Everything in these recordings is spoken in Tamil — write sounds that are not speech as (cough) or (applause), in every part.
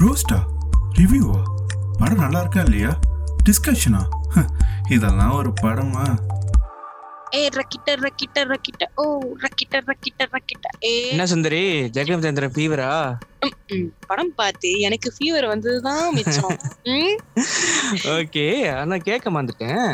ரோஸ்டா? ரிவ்யூவா? படம் நல்லா இருக்கா இல்லையா டிஸ்கஷனா இதெல்லாம் ஒரு படமா? ஏ ரக்கிட்ட ரக்கிட்ட ரக்கிட்ட. ஓ ரக்கிட்ட ரக்கிட்ட ரக்கிட்ட. ஏ. என்ன சுந்தரி? ஜெகன் சந்திரன் ஃபீவரா. படம் பார்த்து எனக்கு ஃபீவர் வந்ததுதான் மிச்சம். (laughs) ஓகே ஆனா கேட்க மாந்துட்டேன்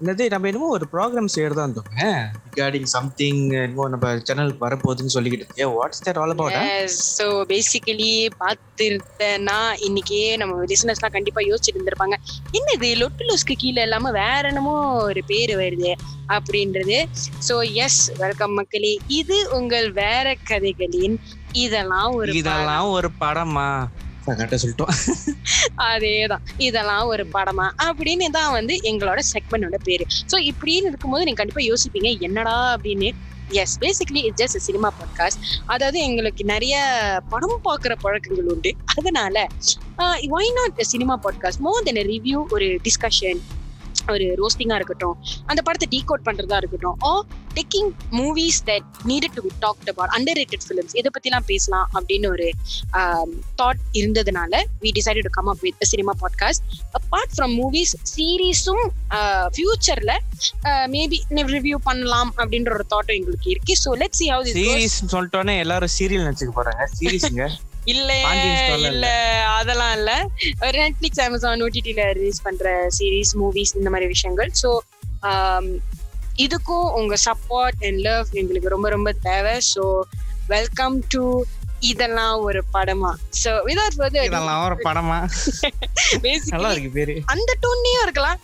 என்னது நம்ம என்னமோ ஒரு ப்ரோக்ராம் செய்யறதா இருந்தோங்க ரிகார்டிங் சம்திங் என்னமோ நம்ம சேனலுக்கு வரப்போகுதுன்னு சொல்லிக்கிட்டு இருக்கேன் what's that all about yes. so basically பார்த்திருந்தேன்னா இன்னைக்கே நம்ம லிசனர்ஸ்லாம் கண்டிப்பா யோசிச்சுட்டு இருந்திருப்பாங்க. என்னது லொட்டு லூஸ்க்கு கீழே இல்லாம வேற என்னமோ ஒரு பேரு வருது அப்படின்றது. ஸோ எஸ் வெல்கம் மக்களே. இது உங்கள் வேற கதைகளின் இதெல்லாம் ஒரு. இதெல்லாம் ஒரு படமா? கரெக்டா சொல்லிட்டோம். அதேதான். இதெல்லாம் ஒரு படமா? அப்படின்னு தான் வந்து எங்களோட செக்மெண்டோட பேரு. சோ இப்படின்னு இருக்கும்போது நீங்க கண்டிப்பா யோசிப்பீங்க என்னடா? அப்படின்னு. Yes basically it's just cinema podcast அதாவது எங்களுக்கு நிறைய படம் பார்க்குற பழக்கங்கள் உண்டு. அதனால why not cinema podcast more than review ஒரு டிஸ்கஷன் ஒரு ரோஸ்டிங்கா இருக்கட்டும் அந்த படத்தை டீகோட் பண்றதா இருக்கட்டும் ஆ taking movies that needed to be talked about underrated films இதை பத்திலாம் பேசலாம் அப்படின்னு ஒரு தாட் இருந்ததுனால we decided to come up with cinema podcast apart from movies சீரீஸும் ஃபியூச்சர்ல மேபி ரிவ்யூ பண்ணலாம் அப்படின்ற ஒரு தாட்டும் எங்களுக்கு இருக்கு. So let's see how series சொல்லிட்டோன்னே எல்லாரும் சீரியல் நினைச்சுக்க போறாங்க. சீரிஸ்ங்க (laughs) இல்ல இல்ல. அதெல்லாம் இல்ல. ஒரு நெட்ஃபிளிக்ஸ் அமேசான் ஓடிடில ரிலீஸ் பண்ற சீரிஸ் மூவிஸ் இந்த மாதிரி விஷயங்கள். ஸோ இதுக்கும் உங்க சப்போர்ட் அண்ட் லவ் எங்களுக்கு ரொம்ப ரொம்ப தேவை. ஸோ வெல்கம் டு இதெல்லாம் ஒரு படமா. ஸோ விதவுட் ஃபர்தர் இதெல்லாம் ஒரு படமா? (laughs) பேசிக்கலி இருக்கு பேரு. அந்த டோன்லயும் இருக்கலாம்.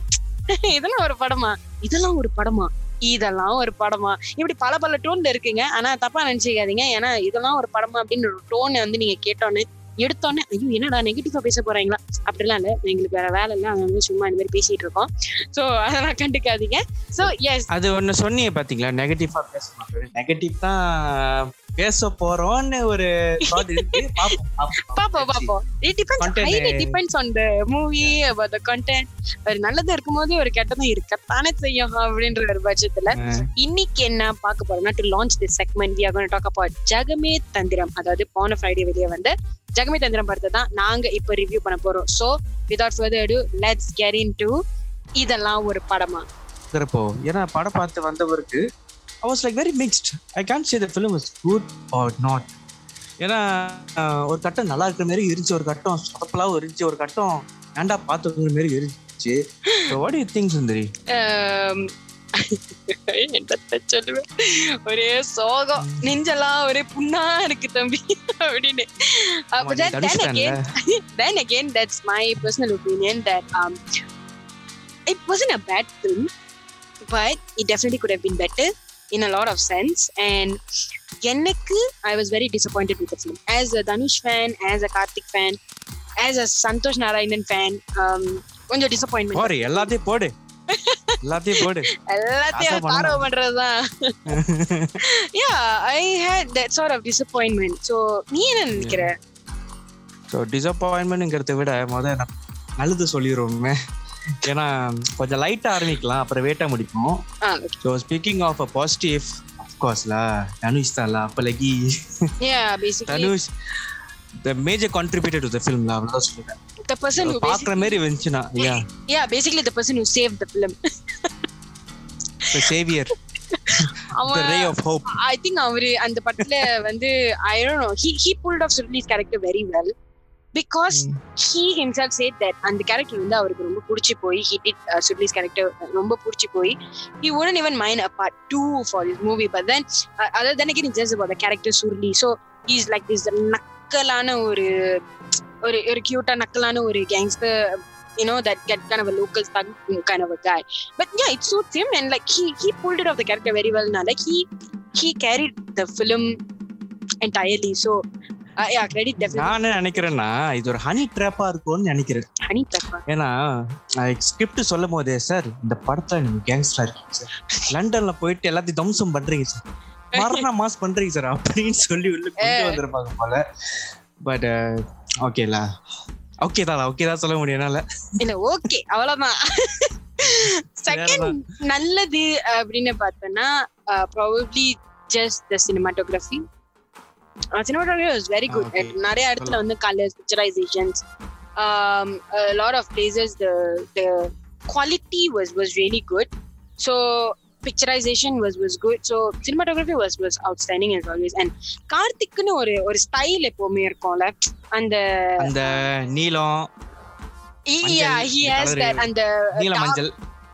(laughs) இதெல்லாம் ஒரு படமா? இதெல்லாம் ஒரு படமா? இதெல்லாம் ஒரு படமா. இப்படி பல பல டோன்ல இருக்குங்க. ஆனா தப்பா நினைச்சுக்காதீங்க. ஏன்னா இதெல்லாம் ஒரு படமா அப்படின்னு ஒரு டோனை வந்து நீங்க கேட்டோன்னே எடுத்தோன்னே ஐயோ என்னடா நெகட்டிவா பேச போறாங்களா? அப்படிலாம் இல்ல. எங்களுக்கு வேற வேலை இல்ல. அவங்க சும்மா இந்த மாதிரி பேசிட்டு இருக்கோம். சோ அதெல்லாம் கண்டுக்காதீங்க. சோ எஸ் அது ஒண்ணு சொன்னீங்க பாத்தீங்களா? நெகட்டிவா பேச நெகட்டிவ் தான் பேச போறோம்னு ஒரு இருக்கு. (laughs) பாப்போம், பாப்போம், it depends. Highly depends on the movie about the content ஒரு நல்லது இருக்கும்போது ஒரு கெட்டதும் இருக்கத்தானே செய்யும் அப்படின்ற ஒரு பட்சத்துல. இன்னைக்கு என்ன பார்க்க போறோம்னா to launch the segment we are gonna talk about Jagame Thandhiram அதாவது போன ஃப்ரைடே வெளியே வந்து ஜெகமே தந்திரம் படத்தை தான் நாங்க இப்போ ரிவ்யூ பண்ண போறோம். So without further ado let's get into இதெல்லாம் ஒரு படமா. இருக்கிறப்போ ஏன்னா படம் பார்த்து வந்தவருக்கு I was like very mixed I can say the film is good or not ஏன்னா ஒரு கட்டம் நல்லா இருக்கிற மாதிரி இருந்துச்சு ஒரு கட்டம் சொதப்பலாவும் இருந்துச்சு ஒரு கட்டம் ஏன்டா பார்த்துக்கிற மாதிரி இருந்துச்சு. What you think Sundari? சொல்லுவேன்? ஒரே சோகம். நெஞ்செல்லாம் ஒரே புண்ணா இருக்கு தம்பி. அப்படின்னு. then- again, then again, that's my personal opinion that um, it wasn't a bad film, but it definitely could have been better. In a lot of sense. And எனக்கு I was very disappointed with the film. As a Dhanush fan, as a Karthik fan, as a Santosh Narayanan fan, um, கொஞ்சம் டிசப்பாயின்மெண்ட் போடு எல்லாத்தையும் போடு. (laughs) எல்லாத்தையும் போடு. எல்லாத்தையும். ஃபாலோ பண்றதுதான். Yeah I hate that sort of disappointment so நீ என்ன நினைக்கிற? ஸோ டிசப்பாயின்மெண்ட்ங்கிறத விட நான் நல்லது சொல்லிடுவோமே ஏன்னா கொஞ்சம் லைட்டாக ஆரம்பிக்கலாம் அப்புறம் வேட்டா முடிப்போம். ஆ. So speaking of a positive அஃப்கோர்ஸ்ல Dhanush தான்ல yeah basically Dhanush the major contributor to the ஃபிலிம்ல அவ்வளோதான் சொல்லுவேன் the person who பார்க்குற மாதிரி இருந்துச்சுன்னா yeah the person who saved the film. The saviour the அவன் ray of hope I think அவரு அந்த படத்துல வந்து I don't know he he pulled off Surli's character very well. Because he himself said that அந்த கேரக்டர் வந்து அவருக்கு ரொம்ப பிடிச்சி போய் he did uh, Surli's character ரொம்ப பிடிச்சி போய் he wouldn't even mind a part 2 for this movie but then uh, other than again it's just about the character Surli so he's like this நக்கலான ஒரு ஒரு ஒரு கியூட்டா நக்கலான ஒரு gangster you know that get kind of a local thug kind of a guy but yeah it suits him and like he he pulled it off the character very well now like he he carried the film entirely so நான் நினைக்கிறேன்னா இது ஒரு ஹனி ட்ராப்பா இருக்கும்னு நினைக்கிறேன். Pepper ஏன்னா ஸ்கிரிப்ட் சொல்லும் போதே சார் இந்த படத்துல நீங்க கேங்ஸ்டரா இருக்கீங்க சார். லண்டன்ல போயிட்டு எல்லாத்தையும் தம்சம் பண்றீங்க சார். மரண மாஸ் பண்றீங்க சார் அப்படின்னு சொல்லி உள்ள கொண்டு வந்திருப்பாங்க போல. பட் ஓகேல ஓகே தான் ஓகே தான் சொல்ல முடியும் என்னால. இல்ல ஓகே அவ்வளவுதான். செகண்ட் நல்லது அப்படின்னு பார்த்தோம்னா probably just the cinematography cinematography was very good. நிறைய இடத்துல வந்து colours picturisations lot of places the quality was was really good so picturisation was was good so cinematography was was outstanding as always and கார்த்திக்னு ஒரு ஒரு ஸ்டைல் எப்பவுமே இருக்கும்ல. அந்த அந்த நீலம் அந்த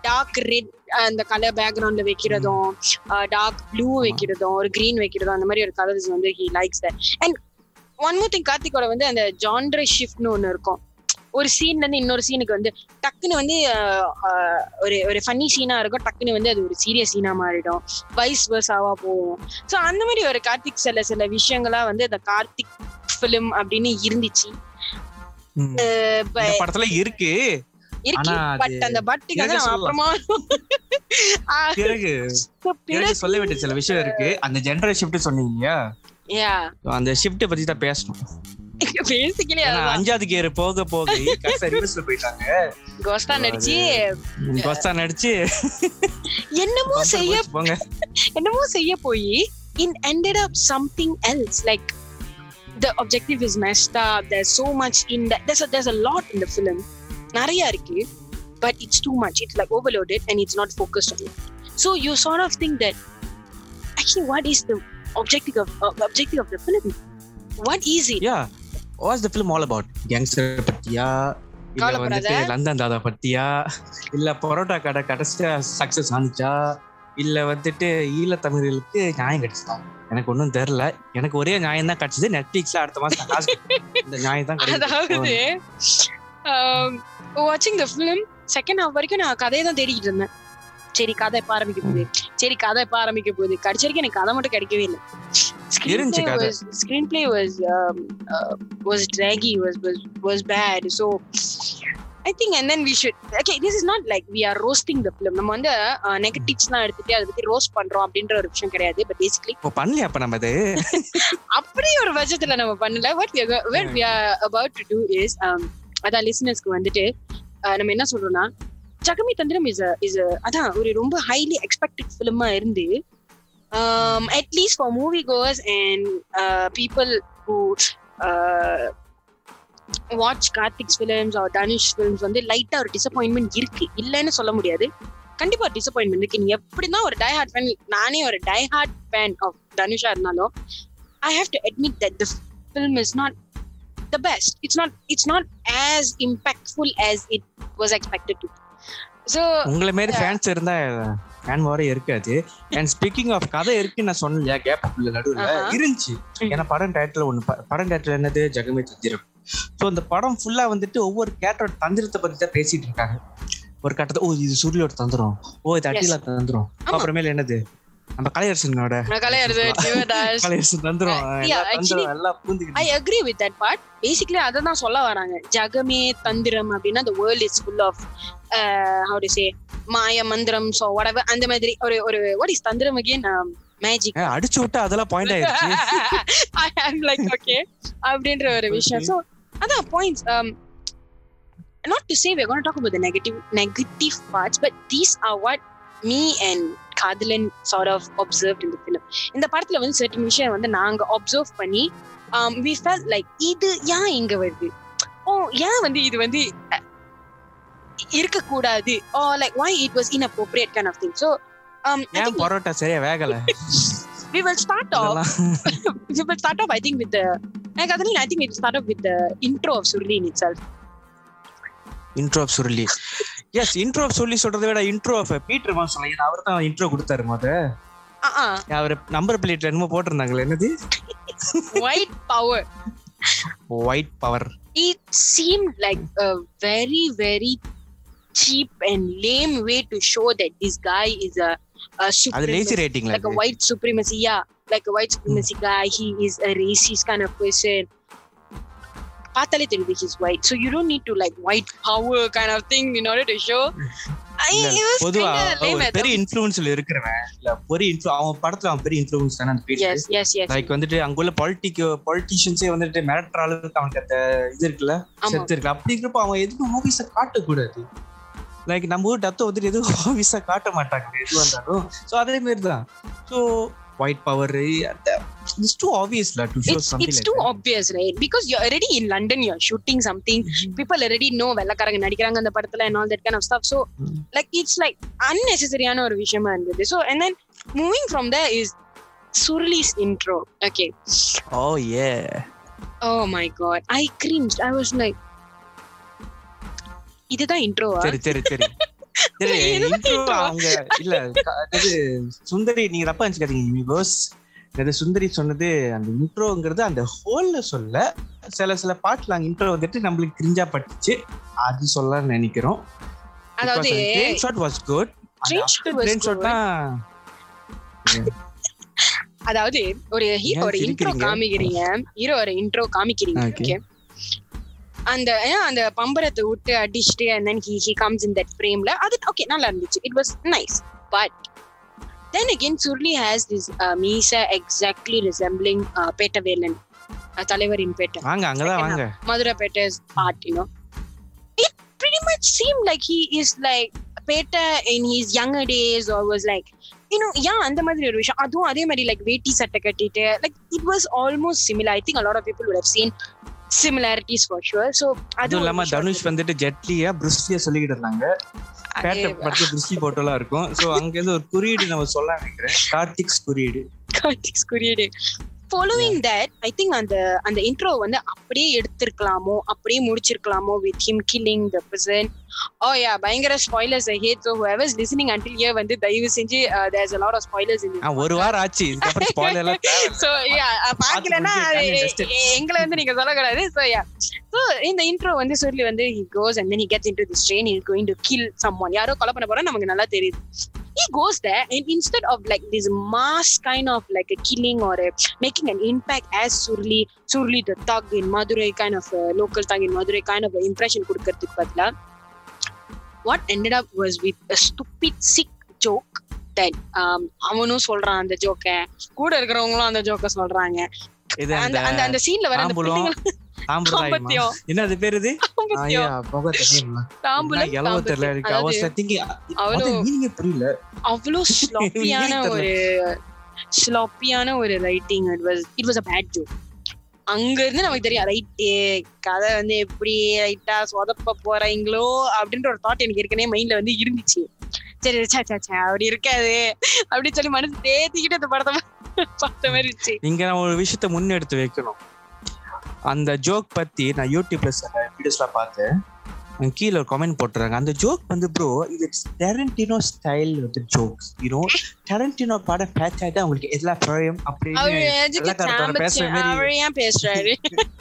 டார்க் ரெட் அந்த கலர் பேக்ரவுண்ட்ல வைக்கிறதும் டார்க் ப்ளூ வைக்கிறதும் ஒரு கிரீன் வைக்கிறதும் அந்த மாதிரி ஒரு கலர்ஸ் வந்து he likes that and one more thing கார்த்திகோட வந்து அந்த ஜான்ட்ர ஷிஃப்ட்னு ஒன்று இருக்கும். ஒரு சீன்ல இருந்து இன்னொரு சீனுக்கு வந்து டக்குன்னு வந்து ஒரு ஒரு ஃபன்னி சீனா இருக்கும். டக்குன்னு வந்து அது ஒரு சீரியஸ் சீனா மாறிடும். வைஸ் வர்ஸாவா போகும். ஸோ அந்த மாதிரி ஒரு கார்த்திக் சில சில விஷயங்களா வந்து அந்த கார்த்திக் ஃபிலிம் அப்படின்னு இருந்துச்சு. படத்துல இருக்கு. இருக்கு. ஆனா அது பட் அந்த பட்டுக்கு வந்து பிறகு நான் அப்புறமா ஆஹ், (laughs) பிறகு (laughs) so பிறகு பிறகு சொல்ல வேண்டிய சில விஷயம் இருக்கு. அந்த ஜென்ரல் ஷிஃப்ட் சொன்னீங்க. அந்த ஷிஃப்ட் பத்தி தான் பேசணும். (laughs) பேசிக்கலி அஞ்சாவது கேர் போக போக கடைசியா ரிவர்ஸ்ல போயிட்டாங்க. கோஸ்டா நடிச்சு. கொஸ்தா நடிச்சு. என்னமோ செய்ய போங்க. என்னமோ செய்ய போய் in ended up something else. Like the objective is messed up. There's so much in that there's a, there's a lot in the film. நிறைய இருக்கு but it's too much. It's like overloaded and it's not focused on it. So you sort of think that actually what is the objective of uh, objective of the film? What is it? Yeah the film all about gangster பத்தியா? இல்ல. வந்துட்டு லண்டன் தாதா பத்தியா? இல்ல பரோட்டா கடை கடைசியா சக்சஸ் ஆனிச்சா? இல்ல வந்துட்டு ஈழத்தமிழர்களுக்கு நியாயம் கிடைச்சதா? எனக்கு ஒன்றும் தெரியல. எனக்கு ஒரே நியாயம் தான் கிடைச்சது. நெட்ஃபிளிக்ஸ்ல அடுத்த மாசம் கட்டணும். இந்த நியாயம் தான் அதாவது வாட்சிங் த ஃபிலிம் செகண்ட் ஹாஃப் வரைக்கும் நான் கதையை தான் தேடிக்கிட்டு இருந்தேன். சரி கதை எப்ப ஆரம்பிக்க போகுது? சரி கதை எப்ப ஆரம்பிக்க போகுது? கடைசி வரைக்கும் எனக்கு கதை மட்டும் கிடைக்கவே இல்லை. Screenplay was was draggy was was was bad so I think and then we should okay this is not like we are roasting the film நம்ம வந்து நெகட்டிவ்ஸ்லாம் எடுத்துட்டு அதை பத்தி ரோஸ்ட் பண்றோம் அப்படின்ற ஒரு விஷயம் கிடையாது. பட் பேசிக்லி இப்போ பண்ணலையா அப்ப நம்ம அது (laughs) அப்படி ஒரு பட்சத்துல நம்ம பண்ணல. What are about to do is um அதான் லிசனர்ஸ்க்கு வந்துட்டு நம்ம என்ன சொல்றோம்னா ஜகமி தந்திரம் இஸ் இஸ் அதான் ஒரு ரொம்ப ஹைலி எக்ஸ்பெக்டட் ஃபிலிமா இருந்து at least for moviegoers and people who watch Karthik's films or Dhanush films வந்து லைட்டா ஒரு டிசப்பாயின்மெண்ட் இருக்கு. இல்லைன்னு சொல்ல முடியாது. கண்டிப்பா ஒரு டிசப்பாயின்மெண்ட் இருக்கு. நீ எப்படின்னா ஒரு டை ஹார்ட் ஃபேன் நானே ஒரு டை ஹார்ட் ஃபேன் ஆஃப் தனுஷா இருந்தாலும் I have to admit that the film is not the best. It's not. It's not as impactful as it was expected to. So உங்களை மாரி. ஃபேன்ஸ் இருந்தா ஃபேன் வாரே இருக்காது அண்ட் ஸ்பீக்கிங் ஆஃப் கதை இருக்குன்னு நான் சொன்னலையா கேப் நடுவில் Uh-huh. இருந்துச்சு. ஏன்னா படம் டைட்டில் ஒன்று படம் டைட்டில் என்னது ஜெகமே தந்திரம் ஸோ இந்த படம் ஃபுல்லா வந்துட்டு ஒவ்வொரு கேரக்டரோட தந்திரத்தை பத்தி தான் பேசிட்டு இருக்காங்க ஒரு கட்டத்தை ஓ இது சூரியோட தந்திரம் ஓ இது அட்டிலா தந்திரம். அப்புறமேல என்னது நம்ம கலையரசனோட கலையரசன் தந்திரம் எல்லாம் I agree with that part. Basically, அதை தான் சொல்ல வராங்க ஜகமே தந்திரம் அப்படின்னா world is full of uh, how to say மாய மந்திரம் ஸோ whatever அந்த மாதிரி ஒரு ஒரு what is தந்திரம் um, magic ஏ, அடிச்சு விட்டா அதெல்லாம் பாயிண்ட் ஆயிடுச்சு I am like okay அப்படின்ற ஒரு விஷயம் ஸோ அதான் points um to say we're going to talk about the negative negative parts but these are what me and காதலன் sort of observed in the film இந்த படத்துல வந்து certain விஷயம் வந்து நாங்க observe பண்ணி um, we felt like இது ஏன் இங்க வருது ஓ ஏன் வந்து இது வந்து இருக்கக்கூடாது ஓ like why it was inappropriate kind of thing so um, I ஏன் பரோட்டா சரியா வேகல we will start off we will start off, I think, with the. Like, I think, I think we will start off with the intro of Surli in itself. Intro of சொல்லி எஸ் இன்ட்ரோ ஆஃப் சொல்லி சொல்றதை விட இன்ட்ரோ ஆஃப் பீட்டர் சொல்லி அவர் தான் இன்ட்ரோ கொடுத்தாரு முத Uh-uh. அவர் நம்பர் பிளேட்ல என்னமோ போட்டிருந்தாங்களே என்னது. White power It seemed like a very, very cheap and lame way to show that this guy is a, a அது lazy a white supremacy. Yeah, like a white supremacy guy. He is a racist kind of person. பார்த்தாலே தெரியுது don't need to like white power kind of thing in order to show. I, இல்ல, it was பொதுவா பெரிய இன்ஃபுளுன்ஸ்ல இருக்கிறவன். இல்ல பெரிய அவன் படத்துல அவன் பெரிய தானே அந்த லைக் வந்துட்டு அங்குள்ள பொலிட்டிக் பொலிட்டிஷியன்ஸே வந்துட்டு மிரட்டுற அளவுக்கு அவனுக்கு அந்த இது இருக்குல்ல செத்து இருக்கு. அப்படிங்கிறப்ப அவன் எதுவும் ஆஃபீஸ காட்டக்கூடாது? லைக் நம்ம ஊர் டத்த வந்துட்டு எதுவும் ஆஃபீஸா காட்ட மாட்டாங்க? எது வந்தாலும் ஸோ அதே மாதிரி தான் so white power it's too obvious la to show it's something it's like too that. obvious right because you're already in london you're shooting something people already know வெள்ளக்காரங்க நடிக்கிறாங்க அந்த படத்துல and all that kind of stuff so Mm. like it's like unnecessaryயான ஒரு விஷயமா இருந்தது so and then moving from there is Surli's intro okay oh yeah oh my god i cringed i was like இதுதான் இன்ட்ரோவா சரி சரி சரி. அவங்க இல்ல சுந்தரி நீங்க தப்பா நினைச்சுக்காதீங்க யூனிவர்ஸ் அது சுந்தரி சொன்னது அந்த இன்ட்ரோங்கிறது அந்த ஹோல்ல சொல்ல சில சில பாட்டுல அங்க இன்ட்ரோ வந்துட்டு நம்மளுக்கு கிரிஞ்சா பட்டுச்சு. அது சொல்ல நினைக்கிறோம். அதாவது train shot was good train shot. தான் அதாவது ஒரு ஹீரோட ஏன் இன்ட்ரோ? காமிக்கிறீங்க. ஹீரோட இன்ட்ரோ காமிக்கிறீங்க. ஓகே அந்த அந்த பம்பரத்தை விட்டு அடிச்சுட்டு and then he he comes in that frameல அது ஓகே நல்லா இருந்துச்சு. It was nice but then again Suruli has this uh, மீசா exactly resembling uh, Pettavelan uh, தலைவரின் பேட்ட வாங்க அங்கதான் வாங்க Madurai பேட்டஸ் part you know it pretty much seemed like he is like Petta in his younger days or was like you know yeah அந்த மாதிரி ஒரு விஷயம் அதுவும் அதே மாதிரி like வேட்டி சட்டை கட்டிட்டு like it was almost similar i think a lot of people would have similarities for sure. So அதுவும் இல்லாம தனுஷ் வந்துட்டு ஜெட்லியா புருஸ்லியா சொல்லிக்கிட்டு இருந்தாங்க. பேட்டை படத்துல புருஸ்லி போட்டோலாம் இருக்கும். சோ அங்க இருந்து ஒரு குறியீடு நம்ம சொல்ல நினைக்கிறேன். கார்த்திக்ஸ் குறியீடு. கார்த்திக்ஸ் குறியீடு. ஃபாலோவிங் தட் ஐ திங்க் அந்த அந்த இன்ட்ரோ வந்து அப்படியே எடுத்திருக்கலாமோ அப்படியே முடிச்சிருக்கலாமோ with him killing the person oh yeah பயங்கர spoilers I hate so whoever's listening until here வந்து தயவு செஞ்சு there's a lot of spoilers in ஆ, ஒரு வாரம் ஆச்சு இதுக்கப்புறம் ஸ்பாயிலர். So yeah it. எங்களை வந்து நீங்க சொல்லக்கூடாது. சோ யா சோ இந்த இன்ட்ரோ வந்து சொல்லி வந்து he goes and then he gets into this train he's going to kill someone. யாரோ கொலை பண்ண போறா நமக்கு நல்லா தெரியுது. He goes there and instead of like this mass kind of like a killing or a, making an impact as Surli Surli the thug in Madurai kind of a local thug in Madurai kind of impression கொடுக்கறதுக்கு பதிலா what ended up was with a stupid sick joke that um, அவனும் சொல்றான் அந்த ஜோக்க கூட இருக்கிறவங்களும் அந்த ஜோக்க சொல்றாங்க அந்த அந்த சீன்ல வர அந்த தாம்பூலம், பிள்ளைங்க தாம்பூராயமா? தாம்பத்தியம். என்ன அது பேரு இது அவ்வளோ (laughs) ஸ்லாப்பியான ஒரு ஸ்லாப்பியான ஒரு writing it was it was a bad joke அங்க இருந்து நமக்கு தெரியும் ரைட்டு கதை வந்து எப்படி ரைட்டா சொதப்ப போறீங்களோ? அப்படின்ற ஒரு தாட் எனக்கு ஏற்கனவே மைண்ட்ல வந்து இருந்துச்சு. சரி சே சே சே அப்படி இருக்காது. அப்படின்னு சொல்லி மனசு தேத்திக்கிட்டு அந்த படத்தை (laughs) பார்த்த மாதிரி இருந்துச்சு. நான் ஒரு விஷயத்த முன்னெடுத்து வைக்கணும். அந்த ஜோக் பத்தி நான் யூடியூப்ல சில வீடியோஸ்லாம் பார்த்தேன். கீழே ஒரு கமெண்ட் போட்டுறாங்க அந்த ஜோக் வந்து ப்ரோ இது டெரண்டினோ ஸ்டைல் வந்து ஜோக்ஸ் யூனோ டெரண்டினோ படம் பேட்ச் ஆயிட்டா உங்களுக்கு எல்லா பிரயம் அப்படின்னு பேசுற பேசுறாரு?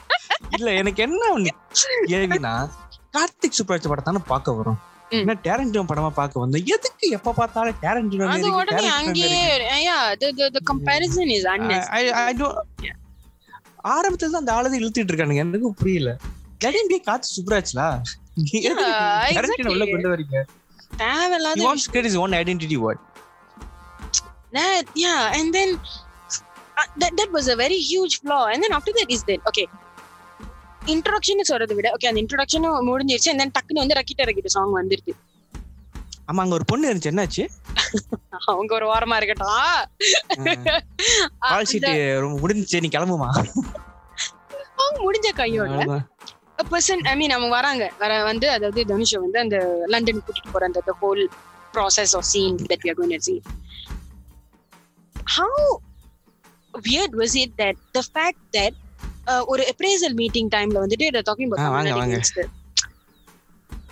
(laughs) இல்ல எனக்கு என்ன ஒண்ணு? கேள்வினா கார்த்திக் சுப்ராஜ் படத்தானே பார்க்க வரும். ஏன்னா டேரண்டினோ படமா பார்க்க வந்தோம்? எதுக்கு எப்ப பார்த்தாலும் டேரண்டினோ அது உடனே அங்கேயே ஐயா the the the comparison is unnecessary. ஆரம்பத்துல தான் அந்த ஆளுதை இழுத்துட்டு இருக்கானுங்க. எனக்கும் புரியல. ஜெகன் காத்து சுப்ராஜ்லா டேரண்டினோ உள்ள. கொண்டு வரீங்க? தேவையில்லாத his own identity what that yeah and then uh, that, that was a very huge flaw. And then after that is okay. Introduction சொல்றதை விட ஓகே அந்த இன்ட்ரோடக்ஷன் முடிஞ்சிருச்சு and then டக்குன்னு வந்து ரக்கிட்ட ரக்கிட்ட சாங் வந்துருது ஆமா அங்க ஒரு பொண்ணு இருந்துச்சு. என்னாச்சு? அவங்க ஒரு வாரமா இருக்கட்டும். கால் ஷீட் முடிஞ்சுச்சு நீ கிளம்புமா? அவங்க முடிஞ்ச கையோட. பர்சன் ஐ மீன் அவங்க வராங்க. வர வந்து அதாவது தனுஷை வந்து அந்த லண்டன் கூட்டிட்டு போற அந்த whole process of scene that we are going to see. How weird was it that the fact that uh, ஒரு appraisal மீட்டிங் டைம்ல வந்துட்டு இதை talking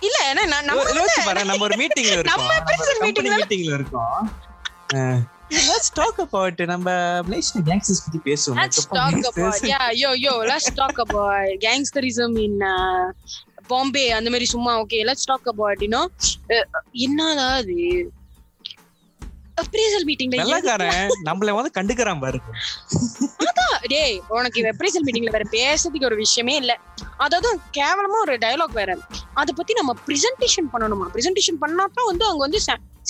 இல்ல ஏன்னா நான் நம்ம யோசிச்சு பாரு நம்ம ஒரு மீட்டிங்ல இருக்கோம். நம்ம மீட்டிங்ல இருக்கோம். லெட்ஸ் டாக் அபௌட் நம்ம மலேசியன் கேங்ஸ்டர்ஸ் பத்தி பேசுவோம். Let's talk about yeah yo yo let's talk about gangsterism in uh, Bombay அந்த மாதிரி சும்மா okay let's talk about you know என்னடா அது அப்ரேசல் மீட்டிங்ல வெள்ளக்காரன் நம்மள வந்து கண்டுக்கறான் பாரு. டேய் உனக்கு அப்ரேசல் மீட்டிங்ல வேற பேசுறதுக்கு ஒரு விஷயமே இல்ல. அதாவது கேவலமா ஒரு டயலாக் வேற. அத பத்தி நம்ம பிரசன்டேஷன் பண்ணணுமா? பிரசன்டேஷன் பண்ணாதான் வந்து அவங்க வந்து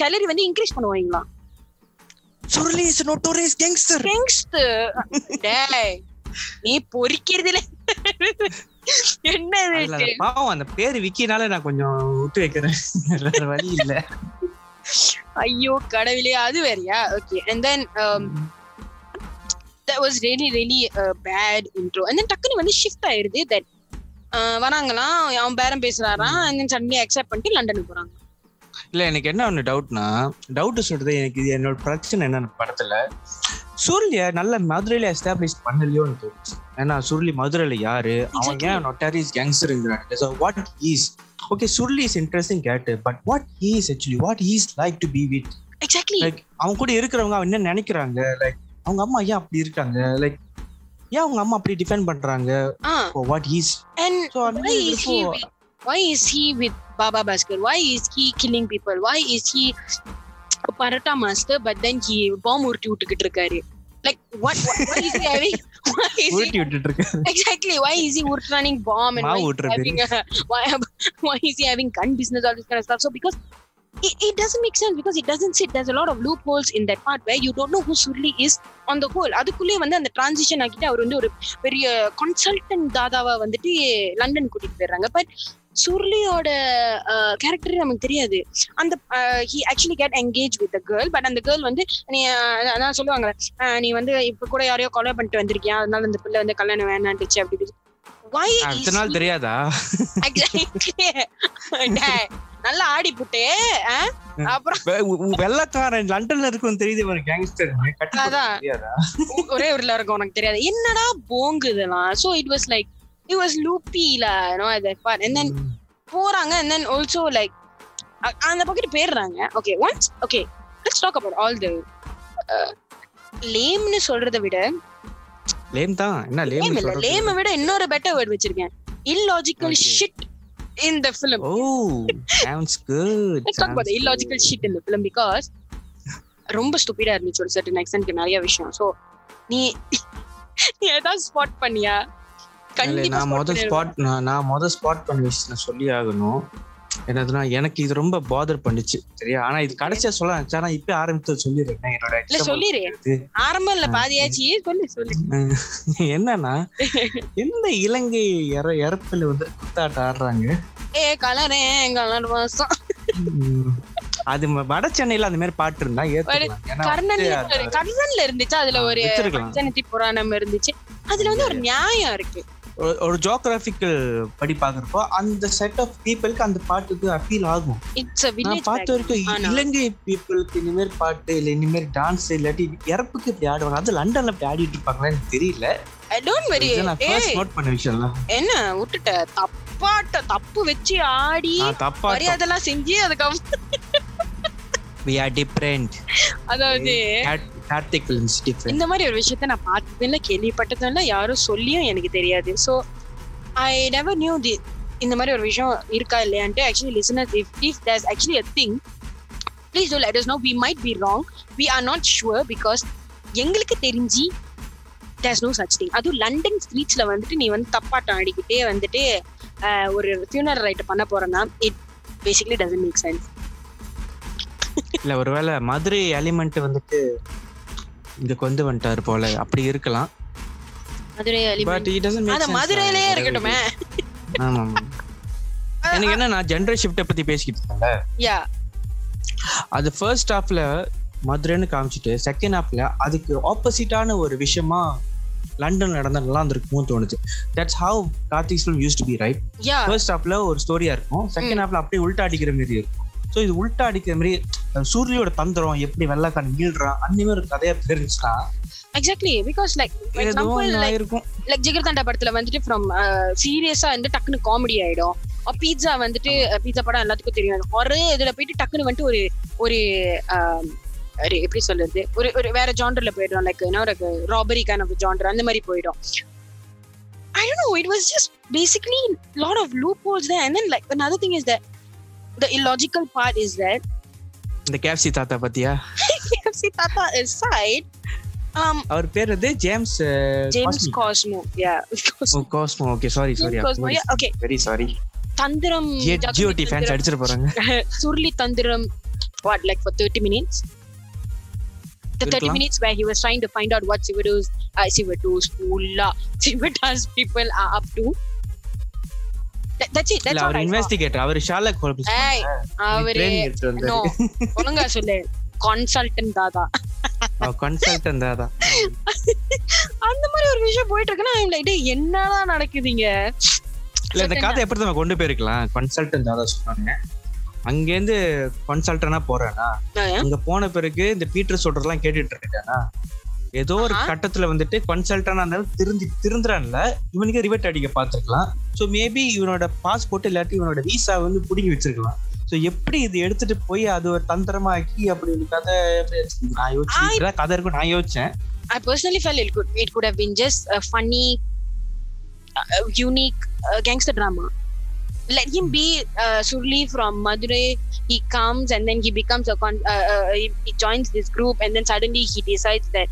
சேலரி வந்து இன்க்ரீஸ் பண்ணுவாங்களா? Suruli is notorious gangster Gangster. டேய் நீ பொறிக்கிறதுல என்னது இது? பாவம் அந்த பேரு விக்கினால நான் கொஞ்சம் விட்டு வைக்கிறேன். வேற வழி இல்ல. ஐயோ கடவுளே அது வேறயா? Okay and then that was really really a bad intro. And then டக்குனு வந்து ஷிஃப்ட் ஆயிருது that uh, வராங்களாம் அவன் பேரம் பேசுறாராம் suddenly accept பண்ணிட்டு லண்டனுக்கு போறாங்க. இல்ல எனக்கு என்ன ஒண்ணு டவுட்னா டவுட் சொல்றது எனக்கு இது என்னோட பிரச்சனை என்னன்னு படத்துல. சூர்யா நல்ல மதுரையில எஸ்டாப்ளிஷ் பண்ணலையோன்னு தோணுச்சு. ஏன்னா சுருளி மதுரையில யாரு? அவன். ஏன் notorious கேங்ஸ்டருங்கிறாங்க so what is okay Suruli is interesting கேட்டு but what is actually what is like to be with exactly like அவங்க கூட இருக்கிறவங்க அவன் என்ன நினைக்கிறாங்க? லைக் அவங்க அம்மா ஏன் அப்படி இருக்காங்க? லைக் ஏன் அவங்க அம்மா அப்படி டிஃபெண்ட் பண்றாங்க வாட் ஈஸ் and ஸோ அந்த why மாதிரி is he இருக்கப்போ- with, why is he with baba baskar why is he killing people why is he a paratha master but then he bomb உருட்டி விட்டுக்கிட்டு இருக்காரு is he having why is he உருட்டி விட்டுட்டு இருக்காரு exactly why is he running bomb and why, மாவு is he ஊட்டுறது. having a, why, why is he having gun business all this kind it, it doesn't make sense because it doesn't sit. There's a lot of loopholes in that part where you don't know who Surli is on the whole. அதுக்குள்ளே வந்து அந்த டிரான்சிஷன் ஆக்கிட்டு அவர் வந்து ஒரு பெரிய கன்சல்டன்ட் தாதாவா வந்துட்டு லண்டன் கூட்டிட்டு போயிடுறாங்க. பட் சுர்லியோட கேரக்டர் நமக்கு தெரியாது. அந்த he actually get engage with girl but அந்த கேர்ள் வந்து நீ அதான் சொல்லுவாங்க அஹ், நீ வந்து இப்ப கூட யாரையோ கொலை பண்ணிட்டு வந்திருக்கியா? அதனால அந்த பிள்ளை வந்து கல்யாணம் வேணான்ட்டுச்சு அப்படி தெரியாதா? (laughs) நல்லா ஆடி புட்டே? அப்புறம் வெள்ளைக்காரன் லண்டன்ல இருக்கும் தெரியுது ஒரு கேங்ஸ்டர் ஒரே ஊர்ல இருக்கும் உனக்கு தெரியாது. என்னடா போங்கு இதெல்லாம்? So it was like it was லூப்பில no and then போறாங்க and then also like அ- அந்த பக்கத்து போயிடுறாங்க okay once okay let's talk about all the லேம்னு சொல்றதை விட லேம் தான். என்ன லேம் இல்ல. லேமை விட இன்னொரு பெட்டர் வேர்ட் வச்சிருக்கேன். Illogical Okay. In the film. Oh sounds good let's talk about the illogical shit in the film because ரொம்ப ஸ்டூபிடா இருந்துச்சு ஒரு certain extent நிறைய விஷயம். சோ நீ நீ ஏதாவது ஸ்பாட் பண்ணியா? கண்டிப்பா நான் மொத ஸ்பாட் நான் மொத ஸ்பாட் பண்ண விஷயம் சொல்லி ஆகணும். என்னதுன்னா எனக்கு இது ரொம்ப பாதர் பண்ணுச்சு சரியா? ஆனா இது கடைசியா சொல்ல நான் இப்ப ஆரம்பித்து சொல்லிடுறேன். என்னோட இல்ல இருக்கு. ஆரம்பம் இல்ல பாதியாச்சு. சொல்லு சொல்லு. (laughs) என்னன்னா எந்த இலங்கை இற இறப்புல வந்து குத்தாட்டம் ஆடுறாங்க? ஏ கலரே கலர் உம், அது வட சென்னையில அந்த மாதிரி பாட்டு இருந்தா கர்ணன்ல இருந்துச்சு? அதுல ஒரு புராணம் இருந்துச்சு. அதுல வந்து ஒரு நியாயம் இருக்கு. ஒரு- ஜியோகிராபிக்கல் படி பாக்குறப்போ அந்த செட் ஆஃப் பீப்புளுக்கு அந்த பாட்டுக்கு அப்பீல் ஆகும். நான் பார்த்த வரைக்கும் இலங்கை பீப்புளுக்கு மாதிரி பாட்டு இல்ல மாதிரி டான்ஸ் இல்லாட்டி இறப்புக்கு இப்படி ஆடுவாங்க. அது லண்டன்ல இப்படி ஆடிட்டு இருப்பாங்களா எனக்கு தெரியல. என்ன விட்டுட்ட. தப்பாட்ட தப்பு வச்சு ஆடி மரியாதைலாம் செஞ்சு different. அதாவது கார்த்திக் ஃபிலிம்ஸ் டிஃபரெண்ட் இந்த மாதிரி ஒரு விஷயத்த நான் பார்த்ததும் இல்ல கேள்விப்பட்டதும் இல்ல யாரும் சொல்லியும் எனக்கு தெரியாது. So I never knew the இந்த மாதிரி ஒரு விஷயம் இருக்கா இல்லையான்ட்டு actually listeners if if there's actually a thing please do let us know. We might be wrong. We are not sure because எங்களுக்கு தெரிஞ்சு தேர்ஸ் நோ சச் திங் அதுவும் லண்டன் ஸ்ட்ரீட்ஸ்ல வந்துட்டு நீ வந்து தப்பாட்டம் ஆடிக்கிட்டே வந்துட்டு ஒரு ஃபியூனர் ரைட் பண்ண போறேன்னா it basically doesn't make sense இல்ல ஒருவேளை மதுரை எலிமெண்ட் வந்துட்டு இங்க கொண்டு வந்துட்டாரு போல. அப்படி இருக்கலாம். இருக்கட்டுமே. ஆமா எனக்கு என்ன நான் ஜெண்டர் பத்தி பேசிக்கிட்டு இருக்கேன்ல யா. அது ஃபர்ஸ்ட் ஹாஃப்ல மதுரைன்னு காமிச்சிட்டு செகண்ட் ஹாஃப்ல அதுக்கு ஆப்போசிட்டான ஒரு விஷயமா லண்டன் நடந்தா நல்லா இருந்திருக்குமோ தோணுச்சு that's how Karthik film used to be right first ஹாஃப்ல ஒரு ஸ்டோரியா இருக்கும். செகண்ட் ஹாஃப்ல அப்படியே உல்ட்டா அடிக்கிற மாதிரி இருக்கும். ஸோ இது உல்ட்டா அடிக்கிற மாதிரி சூரியோட தந்திரம் எப்படி வெள்ளக்காரன் மீள்றான் அந்த மாதிரி ஒரு கதையா தெரிஞ்சுச்சுன்னா எக்ஸாக்ட்லி பிகாஸ் லைக் ஒண்ணு லைக் லைக் ஜிகர்தண்டா படத்துல வந்துட்டு ஃப்ரம் சீரியஸா வந்து டக்குனு காமெடி ஆயிடும். பீட்சா வந்துட்டு பீட்சா படம் எல்லாத்துக்கும் தெரியும். ஒரே இதுல போயிட்டு டக்குனு வந்துட்டு ஒரு ஒரு எப்படி சொல்றது? ஒரு ஒரு வேற ஜாண்டர்ல போயிடும். லைக் என்ன ஒரு ராபரி கைண்ட் ஆஃப் ஜாண்டர் அந்த மாதிரி போயிடும். I don't know. It was just basically a lot of loopholes there, and then like another thing is that the illogical part is that இந்த கேப்சி தாத்தா பத்தியா (laughs) KFC Tata aside, um, அவர் பேர் வந்து James James Cosmo, yeah, (laughs) Cosmo, Cosmo okay sorry sorry James Cosmo, yeah, okay. Very sorry தந்திரம் ஜகதி ஜியோடி ஃபேன்ஸ் தந்திரம், அடிச்சிட்டு போறாங்க சுருளி தந்திரம் what like for 30 minutes the 30 இருக்கலாம். minutes where he was trying to find out what Sivadu's uh, Sivadu's Pula (laughs) Sivada's people are up to அவர் இன்வெஸ்டிகேட்டர் அவர் ஷாலக் ஹோல்ம்ஸ் ஏய் அவரு ஒழுங்கா சொல்லு. கன்சல்டன்ட் தாதா. அந்த மாதிரி ஒரு விஷயம் போயிட்டு இருக்குன்னா டேய், என்னடா நடக்குதுங்க? இல்ல இந்த கதை எப்படி நம்ம கொண்டு போயிருக்கலாம்? கன்சல்டன் அதான் சொன்னாங்க. அங்கேருந்து கன்சல்டனா போறேனா. அங்க போன பிறகு இந்த பீட்டர் சொல்றதெல்லாம் கேட்டுட்டு இருக்கானா? ஏதோ ஒரு. கட்டத்துல வந்துட்டு கன்சல்டனா இருந்தாலும் திருந்தி திருந்துறான்ல இவனுக்கு ரிவெட் அடிக்க பார்த்திருக்கலாம் ஸோ மேபி இவனோட பாஸ்போர்ட் இல்லாட்டி இவனோட விசா வந்து புடுங்கி வச்சிருக்கலாம் ஸோ எப்படி இது எடுத்துட்டு போய் அது ஒரு தந்திரமாக்கி அப்படி ஒரு கதை? நான் யோசிச்சு இப்படிதான் கதை இருக்கும் நான் யோசிச்சேன் I personally felt it could it could have been just a funny, uh, unique uh, gangster drama. Let him be uh, Surli from Madurai. He comes and then he becomes a con- uh, uh, he, he joins this group and then suddenly he decides that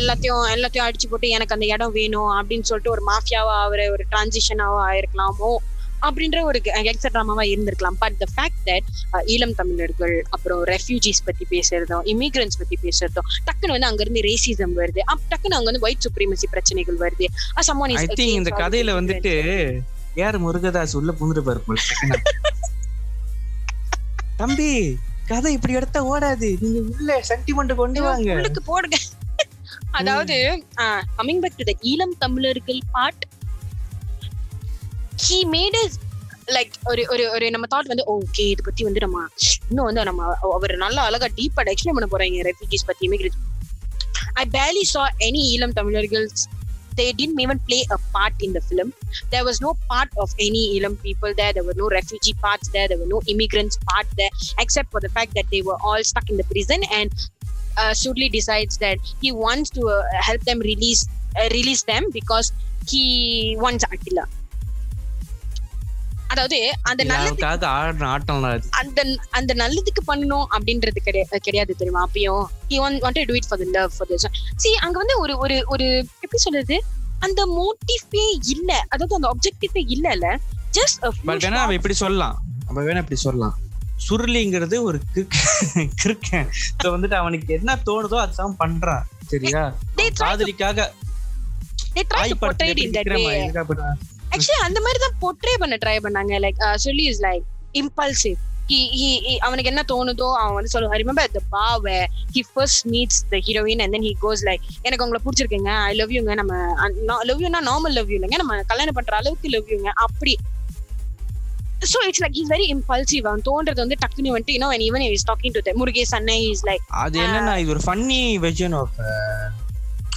எல்லாத்தையும் எல்லாத்தையும் அடிச்சு போட்டு எனக்கு அந்த இடம் வேணும் அப்படின்னு சொல்லிட்டு ஒரு மாஃபியாவா அவரை ஒரு டிரான்சிஷனாவா ஆயிருக்கலாமோ அப்படின்ற ஒரு கேங்ஸ்டர் ட்ராமாவா இருந்திருக்கலாம். But the fact that Eelam தமிழர்கள் அப்புறம் ரெஃப்யூஜிஸ் பத்தி பேசுறதும் இமிகிரன்ஸ் பத்தி பேசுறதும் டக்குன்னு வந்து அங்க இருந்து ரேசிசம் வருது டக்குன்னு அங்க வந்து ஒயிட் சுப்ரீமசி பிரச்சனைகள் வருது. Against இந்த கதையில வந்துட்டு யார் முருகதாஸ் உள்ள புகுந்து பாரு தம்பி கதை இப்படி எடுத்தா ஓடாது. நீங்க உள்ள சென்டிமெண்ட் கொண்டு வாங்க. போடுங்க. அதாவது coming back to the Eelam தமிழர்கள் part he made is like ஒரு ஒரு ஒரு நம்ம தாட் வந்து ஓகே இது பத்தி வந்து நம்ம இன்னும் வந்து நம்ம அவர் நல்லா அழகா டீப்பா எக்ஸ்பிளைன் பண்ண போறாங்க ரெஃப்யூஜிஸ் பத்தி I barely saw any Eelam தமிழர்கள் they didn't even play a part in the film. There was no part of any Elam people there. There were no refugee parts there. There were no immigrants part there, except for the fact that they were all stuck in the prison. And uh, Sudley decides that he wants to uh, help them release uh, release them because he wants Attila. அதாவது அந்த நல்லது அவனுக்காக ஆடுற ஆட்டம் அந்த அந்த நல்லதுக்கு பண்ணணும் அப்படின்றது கிடையாது கிடையாது தெரியுமா அப்பயும்? Want wanted to do it for the love for this see அங்க வந்து ஒரு ஒரு ஒரு எப்படி சொல்றது? அந்த மோட்டிவே இல்ல. அதாவது அந்த ஆப்ஜெக்டிவே இல்லல ஜஸ்ட் பட் வேணா அவன் இப்படி சொல்லலாம். அவன் வேணா இப்படி சொல்லலாம். சுருளிங்கிறது ஒரு கிருக்கன் ஸோ வந்துட்டு அவனுக்கு என்ன தோணுதோ அதுதான் பண்றான் சரியா? காதலிக்காக ஆக்சுவலி அந்த மாதிரி தான் போர்ட்ரே பண்ண ட்ரை பண்ணாங்க. லைக் சொல்லி இஸ் லைக் இம்பல்சிவ் அவனுக்கு என்ன தோணுதோ அவன் வந்து சொல்லுவான். ரிமெம்பர் த பாவ? He first meets the heroine and then he goes like எனக்கு உங்களை பிடிச்சிருக்குங்க. ஐ லவ் யூங்க நம்ம லவ் யூனா நார்மல் லவ் யூ இல்லைங்க. நம்ம கல்யாணம் பண்ற அளவுக்கு லவ் யூங்க அப்படி. So it's like is very impulsive அவன் தோன்றது வந்து டக்குனு வந்துட்டு you know and even is talking to Murugesh அண்ணன் இஸ் லைக் அது என்னன்னா இது ஒரு ஃபன்னி வெர்ஷன் ஆஃப்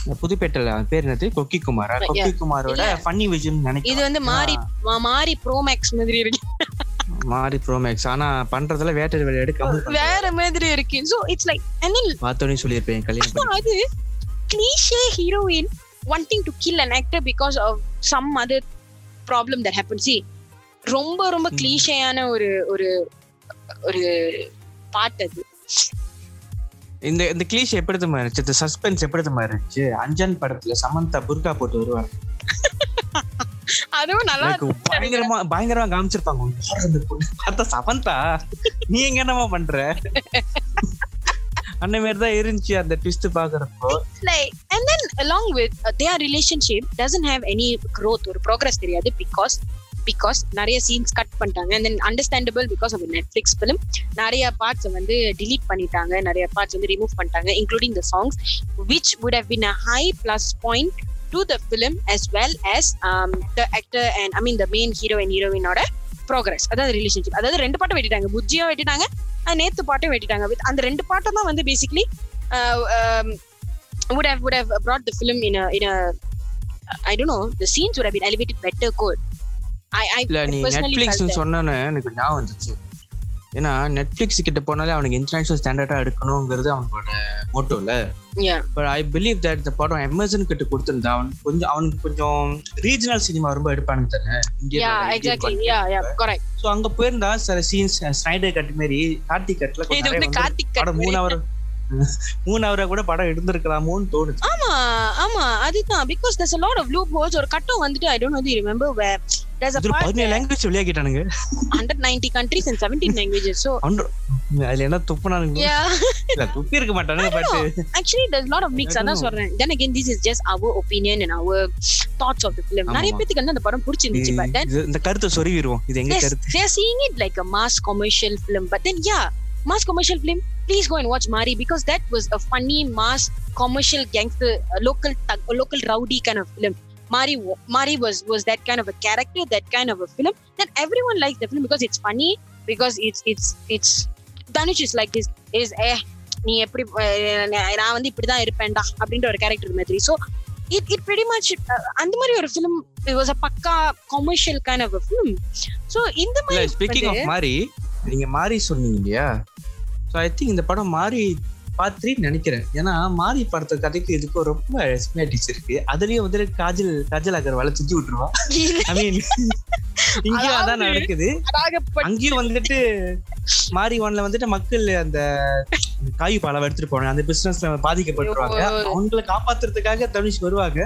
புதுப்பேட்டையில பேர் என்னது? கொக்கி குமாரா. கொக்கி குமாரோட. ஃபன்னி இது நினைக்கிறேன். வந்து மாறி மா- மாறி ப்ரோமேக்ஸ் மாதிரி இருக்கு. மாறி ப்ரோமேக்ஸ் ஆனா பண்றதுல வேட்டை வேலை எடுக்காம வேற மாதிரி இருக்கு. So it's like and then பார்த்தோன்னே சொல்லியிருப்பேன் கல்யாணம். அது cliche heroine wanting to kill an actor because of some other problem that happened see ரொம்ப ரொம்ப. கிளீஷேயான ஒரு ஒரு ஒரு பாட்டு அது. இந்த இந்த கிளீஷ் எப்படி தெரியுமா இருந்துச்சு? இந்த சஸ்பென்ஸ் எப்படி தெரியுமா இருந்துச்சு? அஞ்சன் படத்துல சமந்தா புர்கா போட்டு வருவாங்க அதுவும் நல்லா பயங்கரமா பயங்கரமா காமிச்சிருப்பாங்க? பார்த்தா சமந்தா. நீ எங்க என்னமா பண்ற? அந்த மாதிரி தான் இருந்துச்சு அந்த ட்விஸ்ட் பாக்குறப்போ. And then along with uh, their relationship doesn't have any growth ஒரு progress தெரியாது because பிகாஸ் நிறைய சீன்ஸ் கட் பண்ணிட்டாங்க and then understandable because of Netflix film நிறைய பார்ட்ஸ் வந்து டிலீட் பண்ணிட்டாங்க நிறைய பார்ட்ஸ் வந்து ரிமூவ் பண்ணிட்டாங்க including the songs which would have been a high plus point to the film as well as the actor and I mean the main hero and ஹீரோயினோட ப்ரோக்ரஸ் அதாவது ரிலேஷன்ஷிப் அதாவது ரெண்டு பாட்டும் வெட்டிட்டாங்க புஜ்ஜியும் வெட்டிட்டாங்க நேத்து பாட்டும் வெட்டிட்டாங்க வித் அந்த ரெண்டு பாட்டும் தான் வந்து basically would have would have brought the film in a in a I don't know the scenes would have been elevated இல்ல நீ நெட்ஃபிளிக்ஸ். சொன்னோன்னு எனக்கு ஞாபகம் வந்துச்சு. ஏன்னா நெட்ஃபிளிக்ஸ் கிட்ட போனாலே அவனுக்கு இன்டர்நேஷனல் ஸ்டாண்டர்டா எடுக்கணுங்கிறது அவனோட மோட்டோல பட் ஐ பிலீவ் தட் இந்த படம் அமேசான் கிட்ட கொடுத்திருந்தா அவன் கொஞ்சம் அவனுக்கு கொஞ்சம் ரீஜனல் சினிமா ரொம்ப எடுப்பானுங்க தானே? yeah correct. ஸோ அங்க போயிருந்தா சில சீன்ஸ் ஸ்னைடர் கட் மாதிரி கார்த்திக் கட்ல இது கார்த்திக் படம் மூணு அவர் மூணு அவரை கூட படம் எடுந்திருக்கலாமோன்னு தோணுச்சு. ஆமா ஆமா அதுதான். Because there's a lot of loopholes. ஒரு கட்டம் வந்துட்டு I don't know do you remember பதினேழு லாங்குவேஜ் வெளியாகிட்டானுங்க 190 countries and 17 languages so அன்று- அதுல என்ன துப்புனானுங்க yeah இல்ல துப்பி இருக்க மாட்டானுங்க but actually there's a lot of mix I don't அதான் know. சொல்றேன் then again this is just our opinion and our thoughts of the film ஆமா. நிறைய பேத்துக்கு வந்து அந்த படம் பிடிச்சிருந்துச்சு but then இந்த கருத்தை சொருவிடுவோம் இது எங்க Yes, கருத்து they're seeing it like a mass commercial film. But then, yeah, mass commercial film please go and watch Mari because that was a funny mass commercial gangster uh, local thug, local rowdy kind of film. Mari Mari was was that kind of a character, that kind of a film that everyone likes the film because it's funny because it's it's it's Dhanush is like this is eh நீ எப்படி நான் வந்து இப்படிதான் இருப்பேன்டா அப்படின்ற ஒரு கேரக்டர் மாதிரி so it it pretty much அந்த மாதிரி ஒரு ஃபிலிம் இட் வாஸ் அ பக்கா commercial kind of film so இந்த மாதிரி ஸ்பீக்கிங் ஆஃப் மாரி நீங்க மாரி சொன்னீங்க இல்லையா ஸோ ஐ திங்க் இந்த படம் மாரி பார்த்துன்னு நினைக்கிறேன். ஏன்னா மாரி படத்தை கதைக்கு இதுக்கும் ரொம்ப சிமிலாரிட்டிஸ் இருக்கு. அதுலயும் வந்து காஜல் காஜல் அகர்வால சுத்தி விட்டுருவா ஐ மீன் இங்கேயும் அதான் நடக்குது. அங்கேயும் வந்துட்டு மாரி ஒன்ல வந்துட்டு மக்கள் அந்த காய் பழம் எடுத்துட்டு போனாங்க அந்த பிசினஸ்ல பாதிக்கப்பட்டுருவாங்க. அவங்கள காப்பாத்துறதுக்காக தனுஷ் வருவாங்க.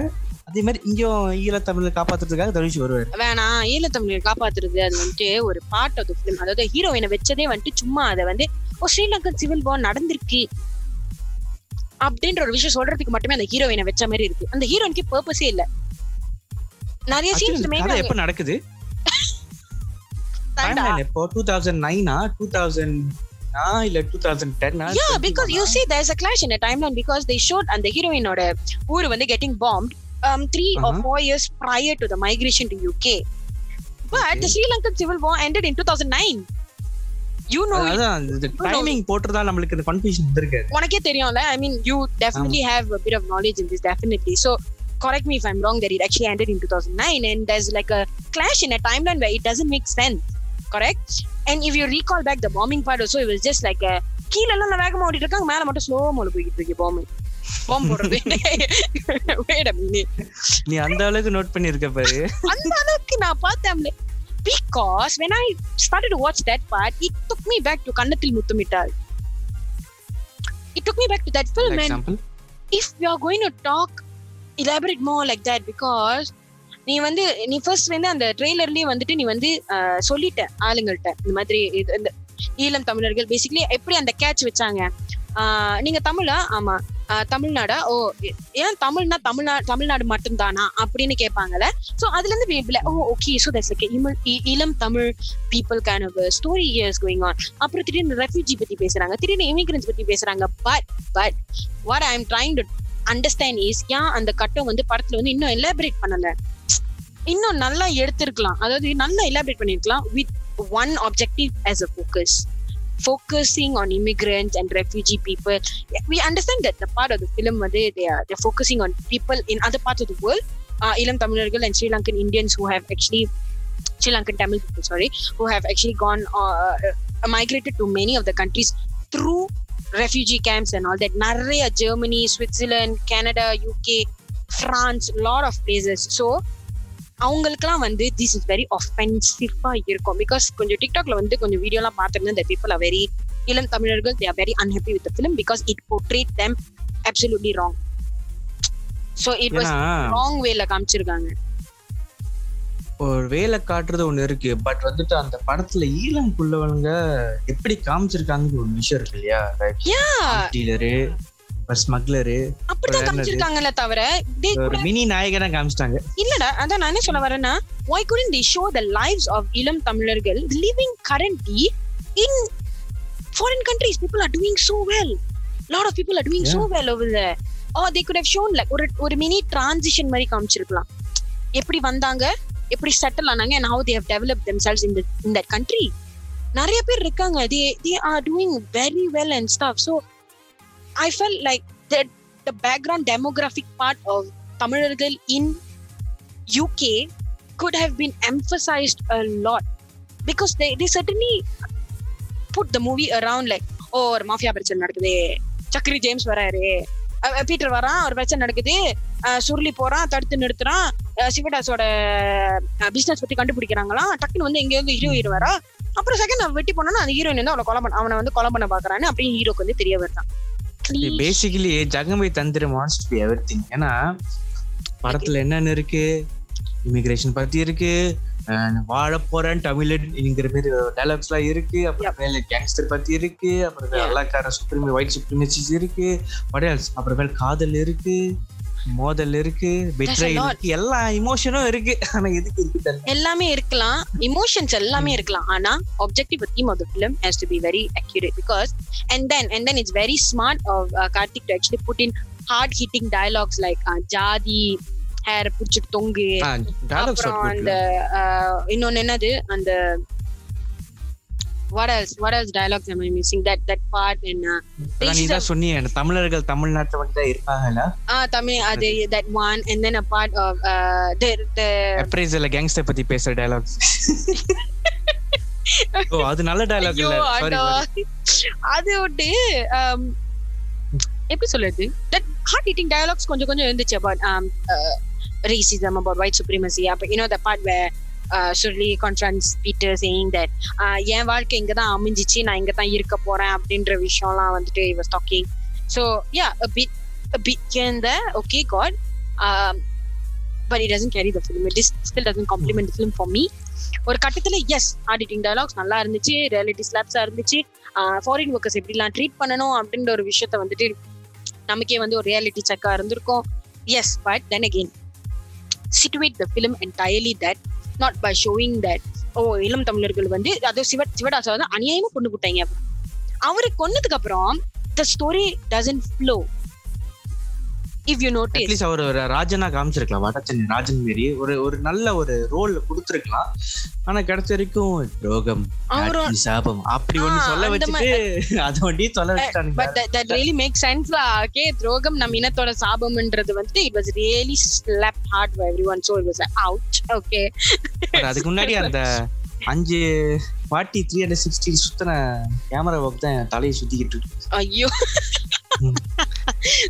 அதே மாதிரி இங்கேயும் ஈழ தமிழை காப்பாத்துறதுக்காக தனுஷ் வருவாரு. வேணாம் ஈழத்தமிழர் காப்பாத்துறது அது வந்துட்டு ஒரு பார்ட் ஆஃப் த ஃபிலிம் அதாவது ஹீரோயினை வச்சதே வந்துட்டு சும்மா அதை வந்து ஓ ஸ்ரீலங்கன் சிவில் வார் நடந்திருக்கு. அப்படின்ற ஒரு விஷயம் சொல்றதுக்கு மட்டுமே அந்த ஹீரோயினை வச்ச மாதிரி இருக்கு அந்த ஹீரோயினுக்கு பர்பஸே இல்ல நிறைய சீன்ஸ் எப்ப நடக்குது எப்போ two thousand nine two thousand இல்ல two thousand you see, there's a clash in a timeline because they showed and the heroine or ஊர் வந்து getting bombed um three or Uh-huh. four years prior to the migration to UK. But the Okay. Sri Lankan civil war ended in 2009. You know, it. அதான் டைமிங் போட்டுறதா நம்மளுக்கு இந்த கன்ஃபியூஷன் வந்திருக்காது உனக்கே தெரியும்ல I mean, you definitely have a bit of knowledge in this, definitely. So correct me if I'm wrong that it actually ended in 2009 and there's like a clash in a timeline where it doesn't make sense. Correct? And if you recall back the bombing part also, it was just like a கீழ எல்லாம் வேகமா ஓடிட்டு இருக்காங்க மேல மட்டும் ஸ்லோ மோல போய்கிட்டு இருக்கு பாம்பு பாம்பு போடுறது. நீ அந்த அளவுக்கு நோட் பண்ணிருக்க பாரு அந்த அளவுக்கு நான் பார்த்தேன் because when I started to watch that part it took me back to Kannathil Muthamittal it took me back to that film and example if we are going to talk elaborate more like that because நீ வந்து நீ ஃபர்ஸ்ட் வந்து அந்த ட்ரெய்லர்லயே வந்துட்டு நீ வந்து சொல்லிட்ட ஆளுங்கள்ட்ட. இந்த மாதிரி இது- இந்த ஈழம் தமிழர்கள் பேசிக்கலி எப்படி அந்த கேட்ச் வச்சாங்க? நீங்க தமிழா? ஆமா. தமிழ்நாடா? ஓ ஏன் தமிழ்னா தமிழ்நா தமிழ்நாடு மட்டும்தானா? அப்படின்னு கேட்பாங்கல்ல ஸோ அதுல இருந்து we- oh okay so that's like இளம் Tamil people can story years going on அப்புறம் திடீர்னு ரெஃப்யூஜி பத்தி பேசுறாங்க. திடீர்னு இமிகிரன்ஸ் பத்தி பேசுறாங்க. But but what I am trying to understand is ஏன் அந்த கட்டம் வந்து படத்துல வந்து இன்னும் எலாபரேட் பண்ணல? இன்னும் நல்லா எடுத்திருக்கலாம். அதாவது நல்லா எலாபரேட் பண்ணிருக்கலாம் with one objective as a focus focusing on immigrants and refugee people. We understand that the part of the film where they are they're focusing on people in other parts of the world, uh, Ilam Tamil and Sri Lankan Indians who have actually Sri Lankan Tamil people, sorry, who have actually gone uh, uh migrated to many of the countries through refugee camps and all that. Narrea, Germany, Switzerland, Canada, UK, France, lot of places. So அவங்களுக்குலாம் வந்து திஸ் இஸ் வெரி ஒஃபென்சிவா இருக்கும். பிகாஸ் கொஞ்சம் டிக்டாக்ல வந்து கொஞ்சம் வீடியோலாம் பார்த்துருந்தேன் the people are very இளம் தமிழர்கள் they are very unhappy with the film because it portrayed them absolutely wrong. So it was ஏன்னா wrong wayல காமிச்சிருக்காங்க. ஒரு வேலை காட்டுறது ஒண்ணு இருக்கு பட் வந்துட்டு அந்த படத்துல ஈழம் புள்ளவங்க எப்படி காமிச்சிருக்காங்க ஒரு விஷயம் இருக்கு இல்லையா? டீலரு ஸ்மக்லரு அப்படிதான் காமிச்சிருக்காங்கல்ல தவிர ஒரு மினி நாயகனா காமிச்சிட்டாங்க இல்லடா அதான் நான் என்ன சொல்ல வரேன்னா why couldn't they show the lives of இளம் தமிழர்கள் living currently in foreign countries people are doing so well lot of people are doing so well over there or they could have shown like ஒரு ஒரு மினி transition மாதிரி காமிச்சிருக்கலாம் எப்படி வந்தாங்க எப்படி செட்டில் ஆனாங்க and how they have developed themselves in the in that country நிறைய பேர் இருக்காங்க they they are doing very well and stuff so I fell like that the background demographic part of தமிழர்கள் in UK could have been emphasized a lot because they the certainly put the movie around like oh ஒரு மாஃபியா பிரச்சனை நடக்குது. சக்ரி ஜேம்ஸ் வராரு. பீட்டர் வரான். ஒரு பிரச்சனை நடக்குது. சுருளி போறான். தடுத்து நிறுத்துறான். சிவடாஸோட பிசினஸ் பத்தி கண்டுபிடிக்கிறாங்களாம். டக்குன்னு வந்து எங்கேயோ ஹீரோ ஹீரோ வரா அப்புறம் செகண்ட் வெட்டி போனோம்னா அந்த ஹீரோயின் வந்து அவளை கொலை பண்ண அவனை வந்து கொலை பண்ண பாக்குறான்னு அப்படின்னு ஹீரோக்கு வந்து தெரிய வருதான். பேசிக்கலி ஜகமை தந்திர மான்ஸ் டு எவ்ரி திங் ஏன்னா படத்துல என்னென்ன இருக்கு? இமிகிரேஷன் பத்தி இருக்கு. அஹ் வாழ போறேன் தமிழன்ங்கிற மாதிரி டைலாக்ஸ் எல்லாம் இருக்கு. அப்புறம் மேல கேங்ஸ்டர் பத்தி இருக்கு. அப்புறம் Yeah. வெள்ளக்கார சுப்ரீம் ஒயிட் சுப்ரீமசிஸ் இருக்கு. what else? அப்புறம் மேல காதல் இருக்கு. மோதல் இருக்கு. இருக்கு எல்லா இமோஷனும் இருக்கு ஆனா எதுக்கு இருக்கு. எல்லாமே இருக்கலாம் இமோஷன்ஸ் எல்லாமே இருக்கலாம் ஆனா objective theme of the film has to be very accurate because and then and then it's very smart of uh, Karthik to actually put in hard hitting dialogues like uh, ஜாதி ஹேர் புடிச்சிட்டு தொங்கு அப்புறம் அந்த uh, இன்னொன்னு என்னது அந்த what else what else dialogues am i missing that that part in uh, அதான் நீ தான் சொன்னியே தமிழர்கள் தமிழ்நாட்டுல வந்து தான் இருக்காங்கல்ல ah tamil அது that one and then a part of uh, the the gangster பத்தி பேசுற டைலாக்ஸ் ஓ அது நல்ல ஐயோ, இல்ல சாரி. அது um, எப்படி சொல்றது that hard hitting dialogues கொஞ்சம் கொஞ்சம் இருந்துச்சு um, uh, racism about white supremacy அப்ப you know the part where Surli conference Peter saying that என் வாழ்க்கை இங்கே தான் அமைஞ்சிச்சு நான் இங்கே தான் இருக்க போகிறேன் அப்படின்ற விஷயம்லாம் வந்துட்டு இவர் stalking so yeah bit bit இந்த okay got but it doesn't carry the film it is still doesn't complement film for me ஒரு கட்டத்தில் எஸ் ஆடிட்டிங் டயலாக்ஸ் நல்லா இருந்துச்சு ரியாலிட்டி ஸ்லாப்ஸாக இருந்துச்சு ஃபாரின் ஒர்க்கர்ஸ் எப்படிலாம் ட்ரீட் பண்ணணும் அப்படின்ற ஒரு விஷயத்த வந்துட்டு நமக்கே வந்து ஒரு ரியாலிட்டி செக்காக இருந்திருக்கும் yes but then again situate the film entirely that not by showing that oh இளம் தமிழர்கள் வந்து அதோ சிவ சிவடாசா வந்து அநியாயமா கொண்டு விட்டாங்க. அவரை கொன்னதுக்கு அப்புறம் the story doesn't flow if you notice. At least அவர் ஒரு ராஜனா காமிச்சிருக்கலாம். வடச்சென்னை ராஜன் மாரி. ஒரு ஒரு நல்ல ஒரு ரோல் கொடுத்துருக்கலாம். ஆனா கிடைச்ச வரைக்கும் நாட்டி சாபம். அப்படி ஒண்ணு சொல்ல வச்சுட்டு (laughs) அது வண்டி சொல்ல வச்சுட்டானுங்க. But that really make sense okay துரோகம் நம்ம இனத்தோட சாபம்ன்றது வந்துட்டு it was really slap hard for everyone so it was out okay அதுக்கு முன்னாடி அந்த அஞ்சு ஃபார்ட்டி த்ரீ ஹண்ட்ரட் சிக்ஸ்டி சுத்தின கேமரா ஒர்க் தான் தலையை சுத்திக்கிட்டு இருக்கு. ஐயோ.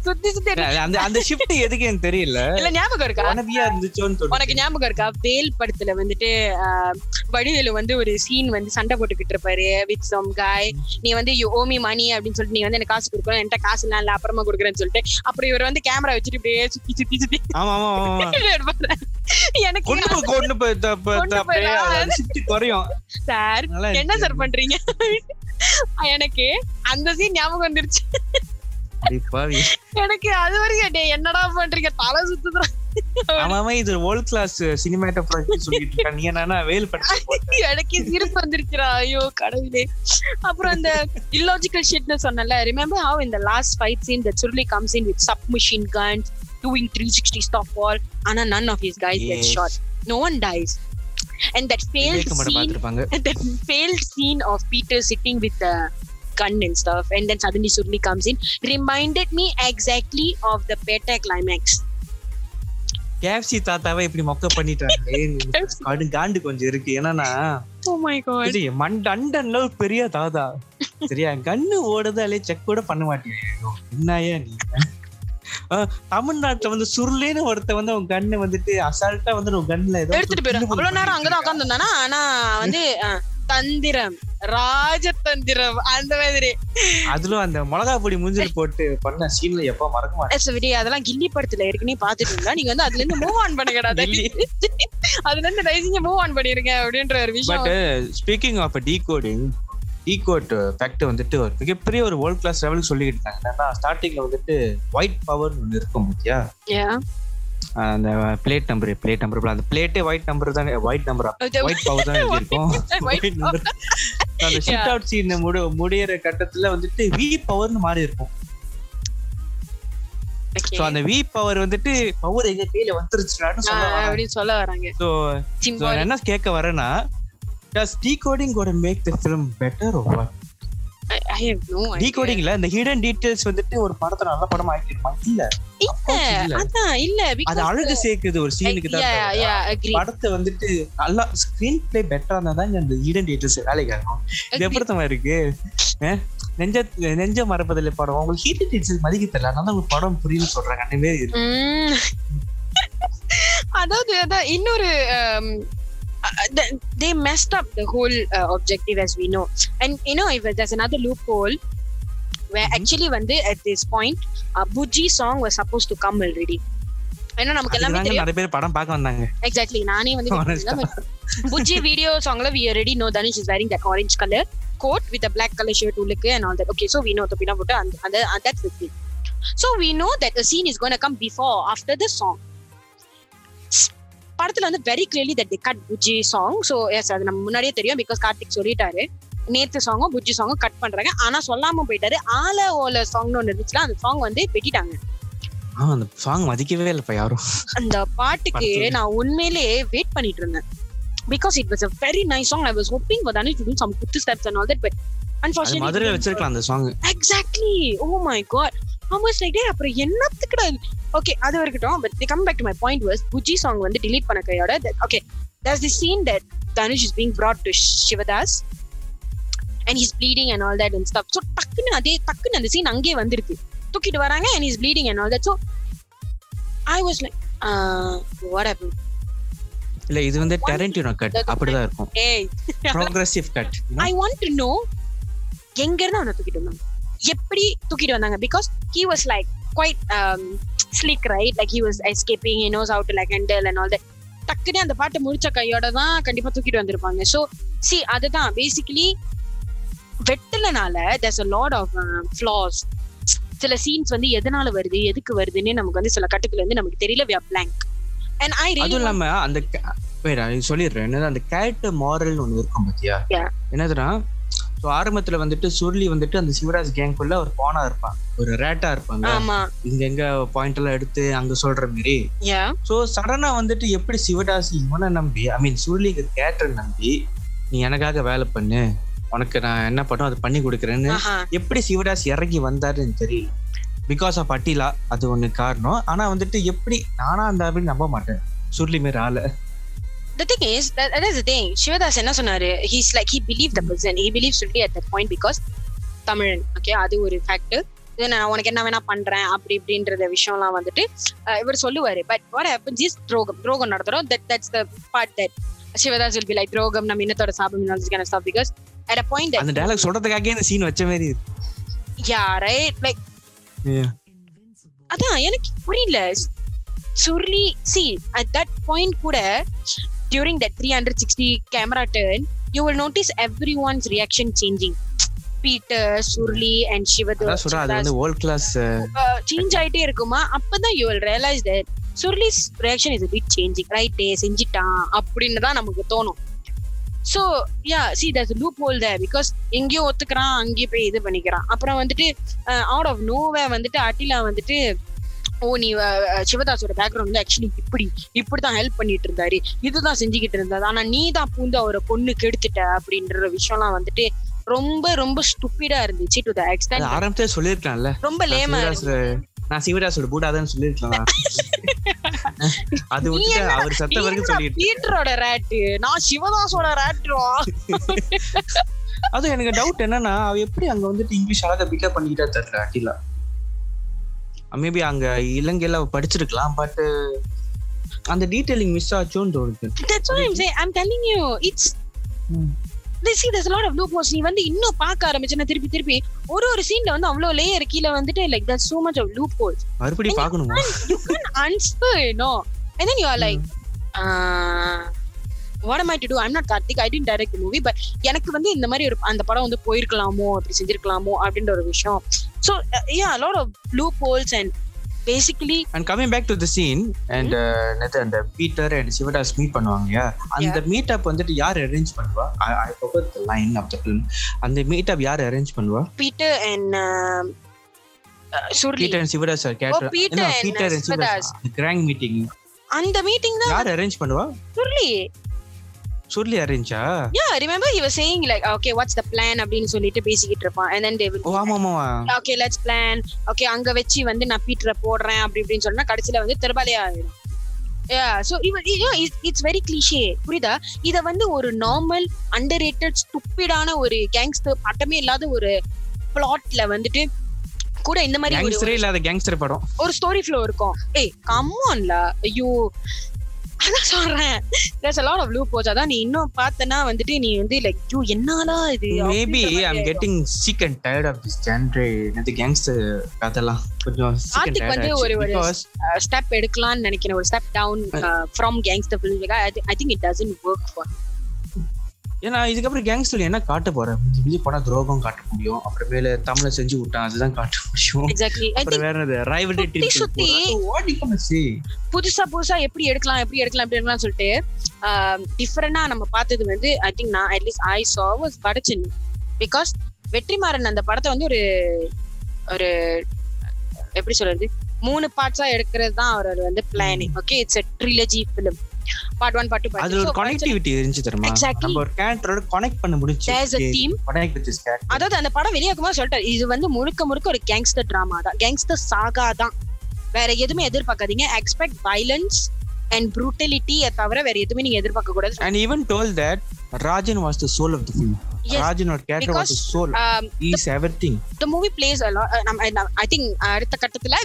சுத்தி சுத்தி அந்த அந்த ஷிஃப்ட் எதுக்கு எனக்கு தெரியல. இல்ல ஞாபகம் இருக்கா? உனவியா இருந்துச்சோன்னு உனக்கு. ஞாபகம் இருக்கா? வேல் படத்துல வந்துட்டு வடிவேலு வந்து ஒரு சீன் வந்து சண்டை போட்டுக்கிட்டு இருப்பாரு வித் சம் காய் நீ வந்து யூ ஓமி மணி அப்படின்னு சொல்லிட்டு நீ வந்து எனக்கு காசு கொடுக்கணும் என்கிட்ட காசு இல்ல இல்ல அப்புறமா கொடுக்குறேன்னு சொல்லிட்டு. அப்புறம் இவர் வந்து கேமரா வச்சுட்டு இப்படியே சுத்தி சுத்தி சுத்தி. எனக்கு கொண்டு போய் குறையும். சார் என்ன. சார் பண்றீங்க? எனக்கு அந்த சீன் ஞாபகம் வந்துருச்சு. எனக்கு அது வரைக்கும் என்னடா பண்றீங்க தலை சுத்துதுடா ஆமா ஆமா இது வேர்ல்ட் கிளாஸ் சினிமாட்டோகிராஃபி சொல்லிட்டு இருக்க நீ என்னன்னா வேல் படம் எனக்கு சிரிப்பு வந்துருச்சுடா ஐயோ கடவுளே அப்புறம் அந்த illogical shitனு சொன்னல remember how in the last fight scene that Surli comes in with submachine guns doing 360 stop wall ஆனா none of his guys get Yes. shot no one dies and that failed Vivegam படம் scene பார்த்திருப்பாங்க that failed scene gun and stuff. And then suddenly Surli comes in. Reminded me exactly of the Peta climax. KFC தாத்தாவை இப்படி மொக்க பண்ணிட்டாங்களே. (laughs) கடு காண்டு கொஞ்சம் இருக்கு. என்னன்னா oh ஒரு பெரிய தாதா சரியா? கண்ணு ஓடுதாலே செக் கூட பண்ண மாட்டியா. என்னையா நீ? தமிழ்நாட்டுல வந்து சுருளேன்னு ஒருத்த வந்து அவன் கண்ணு வந்துட்டு அசால்ட்டா வந்து உன் கண்ணுல எடுத்துட்டு போயிரு அவ்வளவு நேரம் அங்கதான் உட்காந்துருந்தானா ஆனா வந்து தந்திரம் ராஜதந்திரம் அந்த மாதிரி. அதுல அந்த மிளகா பொடி மூஞ்சில் (laughs) போட்டு பண்ண சீன்ல எப்ப மறக்க மாட்டேன். விடி அதெல்லாம் கில்லி படத்துல ஏற்கனவே பாத்துட்டு இருந்தா. நீங்க வந்து அதுல இருந்து மூவ் ஆன் பண்ணுங்கடா. அதுல இருந்து தயவுசெஞ்சு மூவ் ஆன் பண்ணிருங்க அப்படின்ற ஒரு விஷயம். But speaking of decoding decode fact வந்துட்டு ஒரு மிகப்பெரிய ஒரு வேர்ல்ட் கிளாஸ் லெவலுக்கு சொல்லிக்கிட்டு இருக்காங்க என்னன்னா ஸ்டார்டிங்ல வந்துட்டு ஒயிட் பவர் ஒன்று இருக்கும் Yeah. அந்த பிளேட் நம்பர் பிளேட் நம்பர் அந்த பிளேட்டே ஒயிட் நம்பர் தானே ஒயிட் நம்பர் ஒயிட் பவர் தான் எழுதியிருக்கும். (laughs) White White number. அந்த ஷிட் அவுட் சீன் முடி முடியற கட்டத்துல வந்துட்டு வி பவர்னு மாறி இருக்கும். சோ அந்த வி பவர் வந்துட்டு பவர் எங்க கையில வந்துருச்சுடான்னு சொல்ல சொல்ல வராங்க. சோ. என்ன கேட்க வரேன்னா does decoding going to make the film better or டீகோடிங்ல இந்த ஹிடன் டீடைல்ஸ் வந்துட்டு ஒரு படத்தை நல்ல படமா ஆக்கிடுமா இல்ல இல்ல இல்ல. அதான் இல்ல அது அழகு சேர்க்குது ஒரு சீனுக்கு தான். படத்தை வந்துட்டு நல்லா ஸ்கிரீன் பிளே பெட்டரா இருந்தா தான் இந்த ஹிடன் டீடைல்ஸ் வேலைக்கு ஆகும் இது. எப்படித்தமா இருக்கு? நெஞ்ச நெஞ்ச மறப்பதில்லை படம் உங்களுக்கு ஹிடன் டீடைல்ஸ் மதிக்க தெரியல அதனால உங்களுக்கு படம் புரியுன்னு சொல்றாங்க அந்த மாதிரி. அதாவது அதான் இன்னொரு uh, the- they messed up the whole uh, objective as we know and you know if there's another loophole where Mhm. actually வந்து at this point uh, Buji song was supposed to come already ஏன்னா நமக்கு எல்லாமே தெரியும் நிறைய பேர் படம் பார்க்க வந்தாங்க எக்ஸாக்ட்லி நானே வந்து Honest ஆ. புஜி வீடியோ சாங்ல we already know Dhanush is wearing that orange color coat with a black color shirt உள்ளுக்கு and all that okay so we know தொப்பிலாம் போட்டு அந்த அந்த that's the thing so we know that a scene is going to come before or after the song படத்துல வந்து very clearly that the cut Bujji song so yes அது நம்ம முன்னாடியே தெரியும் பிகாஸ் கார்த்திக் சொல்லிட்டாரு. நேத்து சாங்கும் புஜ்ஜி சாங்கும் கட் பண்றாங்க. ஆனா சொல்லாம போயிட்டாரு. ஆல ஓல சாங்னு ஒன்று இருந்துச்சுல அந்த சாங் வந்து வெட்டிட்டாங்க. அந்த சாங் மதிக்கவே இல்லப்பா யாரும். அந்த பாட்டுக்கு. நான் உண்மையிலேயே வெயிட் பண்ணிட்டு இருந்தேன். Because it was a very nice song. I was hoping for Danish to do some குத்து steps and all that but அது unfortunately மதுரையில வச்சிருக்கலாம் அந்த song exactly oh my God almost like டே அப்புறம் என்னத்துக்குடா ஓகே அது இருக்கட்டும் but come back to my point was Bujji song வந்து delete பண்ண கையோட okay there's this scene that Dhanush is being brought to Sivadas and he's bleeding and all that and stuff. So டக்குன்னு அதே டக்குன்னு அந்த சீன் அங்கேயே வந்திருக்கு. தூக்கிட்டு வராங்க and he's bleeding and all that. So I was like uh, what happened? இல்ல இது வந்து டெரண்டினோ கட் அப்படிதான் இருக்கும். Progressive cut I want to know எங்க இருந்து அவனை தூக்கிட்டு வந்தாங்க? எப்படி தூக்கிட்டு வந்தாங்க? Because he was like quite slick right like he was escaping knows how to like handle and all that டக்குனு அந்த பாட்டை முடிச்ச கையோட தான் கண்டிப்பா தூக்கிட்டு வந்திருப்பாங்க. ஸோ சி அதுதான். பேசிக்கலி வெட்டலனால there's a lot of uh, flaws. சில சீன்ஸ் வந்து எதனால வருது எதுக்கு வருதுன்னு நமக்கு வந்து சில கட்டத்துல இருந்து நமக்கு தெரியல. are blank. and I really அதுவும் இல்லாம அந்த சொல்லிடுறேன். என்னது? அந்த கேரக்டர் மாரல் ஒண்ணு இருக்கும் பாத்தியா. என்னதுன்னா ஸோ ஆரம்பத்துல வந்துட்டு சுருளி வந்துட்டு அந்த சிவராஜ் கேங்குள்ள ஒரு பானா இருப்பான் ஒரு ரேட்டா இருப்பாங்க. இங்க எங்க பாயிண்ட் எல்லாம் எடுத்து அங்க சொல்ற மாதிரி ஸோ சடனா வந்துட்டு எப்படி சிவதாஸ் இவனை நம்பி ஐ மீன் சுருளிக்கு கேரக்டர் நம்பி நீ எனக்காக வேலை பண்ணு. உனக்கு நான் என்ன பண்ணும் அதை பண்ணி கொடுக்குறேன்னு எப்படி சிவதாஸ் இறங்கி வந்தாருன்னு தெரியல. பிகாஸ் ஆஃப் அட்டிலா அது ஒண்ணு காரணம். ஆனா வந்துட்டு எப்படி நானா அந்த அப்படின்னு நம்ப மாட்டேன். சுருளி மாரி ஆளு. The thing is that, that's the thing Sivadas என்ன சொன்னாரு he's like he believed the person he believes சொல்லி at that point because தமிழன் ஓகே அது ஒரு ஃபேக்டர் இது நான் உனக்கு என்ன வேணா பண்றேன் அப்படி இப்படின்றத விஷயம்லாம் வந்துட்டு இவர் சொல்லுவாரு பட் what happens is துரோகம் துரோகம் நடத்துறோம் that that's the part that Sivadas will be like துரோகம் நம்ம இன்னத்தோட stuff because at a point that அந்த டயலாக் சொல்றதுக்காகவே இந்த சீன் வச்ச மாதிரி right like Yeah. அதான் எனக்கு புரியல Suruli see at that point கூட during that 360 camera turn you will notice everyone's reaction changing. Peter Suruli and சொல்றேன் அது வந்து வேர்ல்ட் கிளாஸ் சேஞ்ச் ஆயிட்டே இருக்குமா? அப்பதான் you will realise that Surli's reaction is bit changing ரைட்டே செஞ்சிட்டான் அப்படின்னு தான் நமக்கு தோணும். So yeah see thus loophole they because எங்கேயோ ஒத்துக்கிறான் அங்கேயே போய் இது பண்ணிக்கிறான். அப்புறம் வந்துட்டு அவுட் ஆஃப் நோவே வந்துட்டு அட்டிலா வந்துட்டு ஓ நீ சிவதாஸோட பேக்ரவுண்ட்ல ஆக்சுவலி இப்படி இப்படிதான் ஹெல்ப் பண்ணிட்டு இருந்தாரு. இதுதான் செஞ்சுக்கிட்டு இருந்தாரு ஆனா நீ தான் பூந்து அவரை பொண்ணு கெடுத்துட்ட அப்படின்ற விஷயம்லாம் வந்துட்டு ரொம்ப ரொம்ப ஸ்டுப்பிடா இருந்துச்சு டு த அது எக்ஸ்டென்ட் ஆரம்பத்தே சொல்லியிருக்கலாம்ல. ரொம்ப லேமா நான் சிவராஜோட பூடாதான் சொல்லியிருக்கலாம். அது விட்டுட்டு அவர் சத்த வரைக்கும் சொல்லிட்டு பீட்டரோட ரேட்டு நான் சிவதாஸோட ரேட்டுவா அதுவும் எனக்கு டவுட் என்னன்னா அவ எப்படி அங்க வந்துட்டு இங்கிலீஷ் அழகா பிக்கப் பண்ணிக்கிட்டா தெரியல அட்டிலா மேபி அங்க இலங்கையில படிச்சிருக்கலாம் பட் அந்த டீடைலிங் மிஸ் ஆச்சோன்னு தோணுது I'm saying. I'm telling you, it's they see there's a lot of loopholes நீ வந்து இன்னும் பார்க்க ஆரம்பிச்சேன்னா திருப்பி திருப்பி ஒரு ஒரு சீன்ல வந்து அவ்வளவு லேயர் கீழ வந்துட்டு like there's so much of loopholes மறுபடியும் பார்க்கணுமா you can answer you know and then you are am I to do? I'm not Karthik. I didn't direct the movie but எனக்கு வந்து இந்த மாதிரி ஒரு அந்த படம் வந்து போயிருக்கலாமோ அப்படி செஞ்சிருக்கலாமோ அப்படின்ற ஒரு விஷயம். So uh, yeah a lot of loopholes and basically and coming back to the scene and நேத்து அந்த பீட்டர் அண்ட் சிவதாஸ் மீட் பண்ணுவாங்க அந்த மீட் அப் வந்துட்டு யார் அரேஞ்ச் பண்ணுவா? I forgot the line of the film அந்த மீட் அப் யார் அரேஞ்ச் பண்ணுவா? Uh, uh, Surli. Peter and Sivadas sir Peter and, Peter and. Sivadas கிராங் meeting அந்த மீட்டிங் தான் யார் அரேஞ்ச் பண்ணுவா? Suruli Suruli அரேஞ்சா remember he was saying like okay what's the plan? அப்படின்னு சொல்லிட்டு பேசிக்கிட்டு இருப்பான். And then they will ஓ ஆமா ஆமா okay let's plan. Okay அங்க வச்சு வந்து நான் பீட்டரை போடுறேன் அப்படி இப்படின்னு சொன்னா கடைசியில வந்து திருபாலையா ஆயிடும். Know it's, it's very cliche. புரியுதா? இத வந்து ஒரு நார்மல் அண்டர் ரேட்டட் ஸ்டூப்பிடான ஒரு கேங்ஸ்டர் பட்டமே இல்லாத ஒரு பிளாட்ல வந்துட்டு கூட இந்த மாதிரி ஒரு இல்லாத கேங்ஸ்டர் படம். ஒரு ஸ்டோரி ஃப்ளோ இருக்கும். ஏய் கம்மான்ல ஐயோ. அதான் சொல்றேன். There's a lot of loopholes அதான் நீ இன்னும் பார்த்தனா வந்துட்டு நீ வந்து லைக் ஐயோ என்னாலா இது? மேபி ஐம் ஆயிடும். Getting sick and tired of this genre நேத்து கேங்ஸ்டர் கதெல்லாம் கொஞ்சம் ஆர்த்திக் வந்து ஒரு- ஒரு- ஸ்டெப் எடுக்கலாம்னு நினைக்கிறேன். ஒரு step down from gangster film I think it doesn't work for ஏன்னா இதுக்கப்புறம் கேங்ஸ்டர் என்ன காட்ட போறேன்? மிஞ்சி போனா துரோகம் காட்ட முடியும். அப்புறமேல தமிழை செஞ்சு விட்டான் அதுதான் காட்ட முடியும். அப்புறம் வேற என்னது? ரைவல்ரி சுத்தி புதுசா புதுசா எப்படி எடுக்கலாம் எப்படி எடுக்கலாம் எப்படி எடுக்கலாம் சொல்லிட்டு டிஃபரெண்டா நம்ம பார்த்தது வந்து ஐ திங்க் நான் அட்லீஸ்ட் ஐ சா வாஸ் வடச்சென்னை பிகாஸ் வெற்றிமாறன் அந்த படத்தை வந்து ஒரு ஒரு எப்படி சொல்றது? மூணு பார்ட்ஸா எடுக்கிறது தான் அவரோட வந்து planning okay it's a trilogy film part one part two அதுல ஒரு கனெக்டிவிட்டி இருந்துச்சு தெரியுமா. நம்ம ஒரு கேரக்டரோட கனெக்ட் பண்ண முடிஞ்சு There's a theme. Connect with this character அதாவது அந்த படம் வெளியாகும்போது சொல்லிட்டாரு இது வந்து முழுக்க முழுக்க ஒரு கேங்ஸ்டர் டிராமா தான். கேங்ஸ்டர் சாகா தான். வேற எதுவுமே எதிர்பார்க்காதீங்க. எக்ஸ்பெக்ட் வைலன்ஸ் அண்ட் ப்ரூட்டலிட்டியை தவிர வேற எதுவுமே நீங்க எதிர்பார்க்க கூடாது. And even told that Rajan was the soul of the film Yes, ராஜனோட character was the soul is everything a I think அடுத்த கட்டத்துல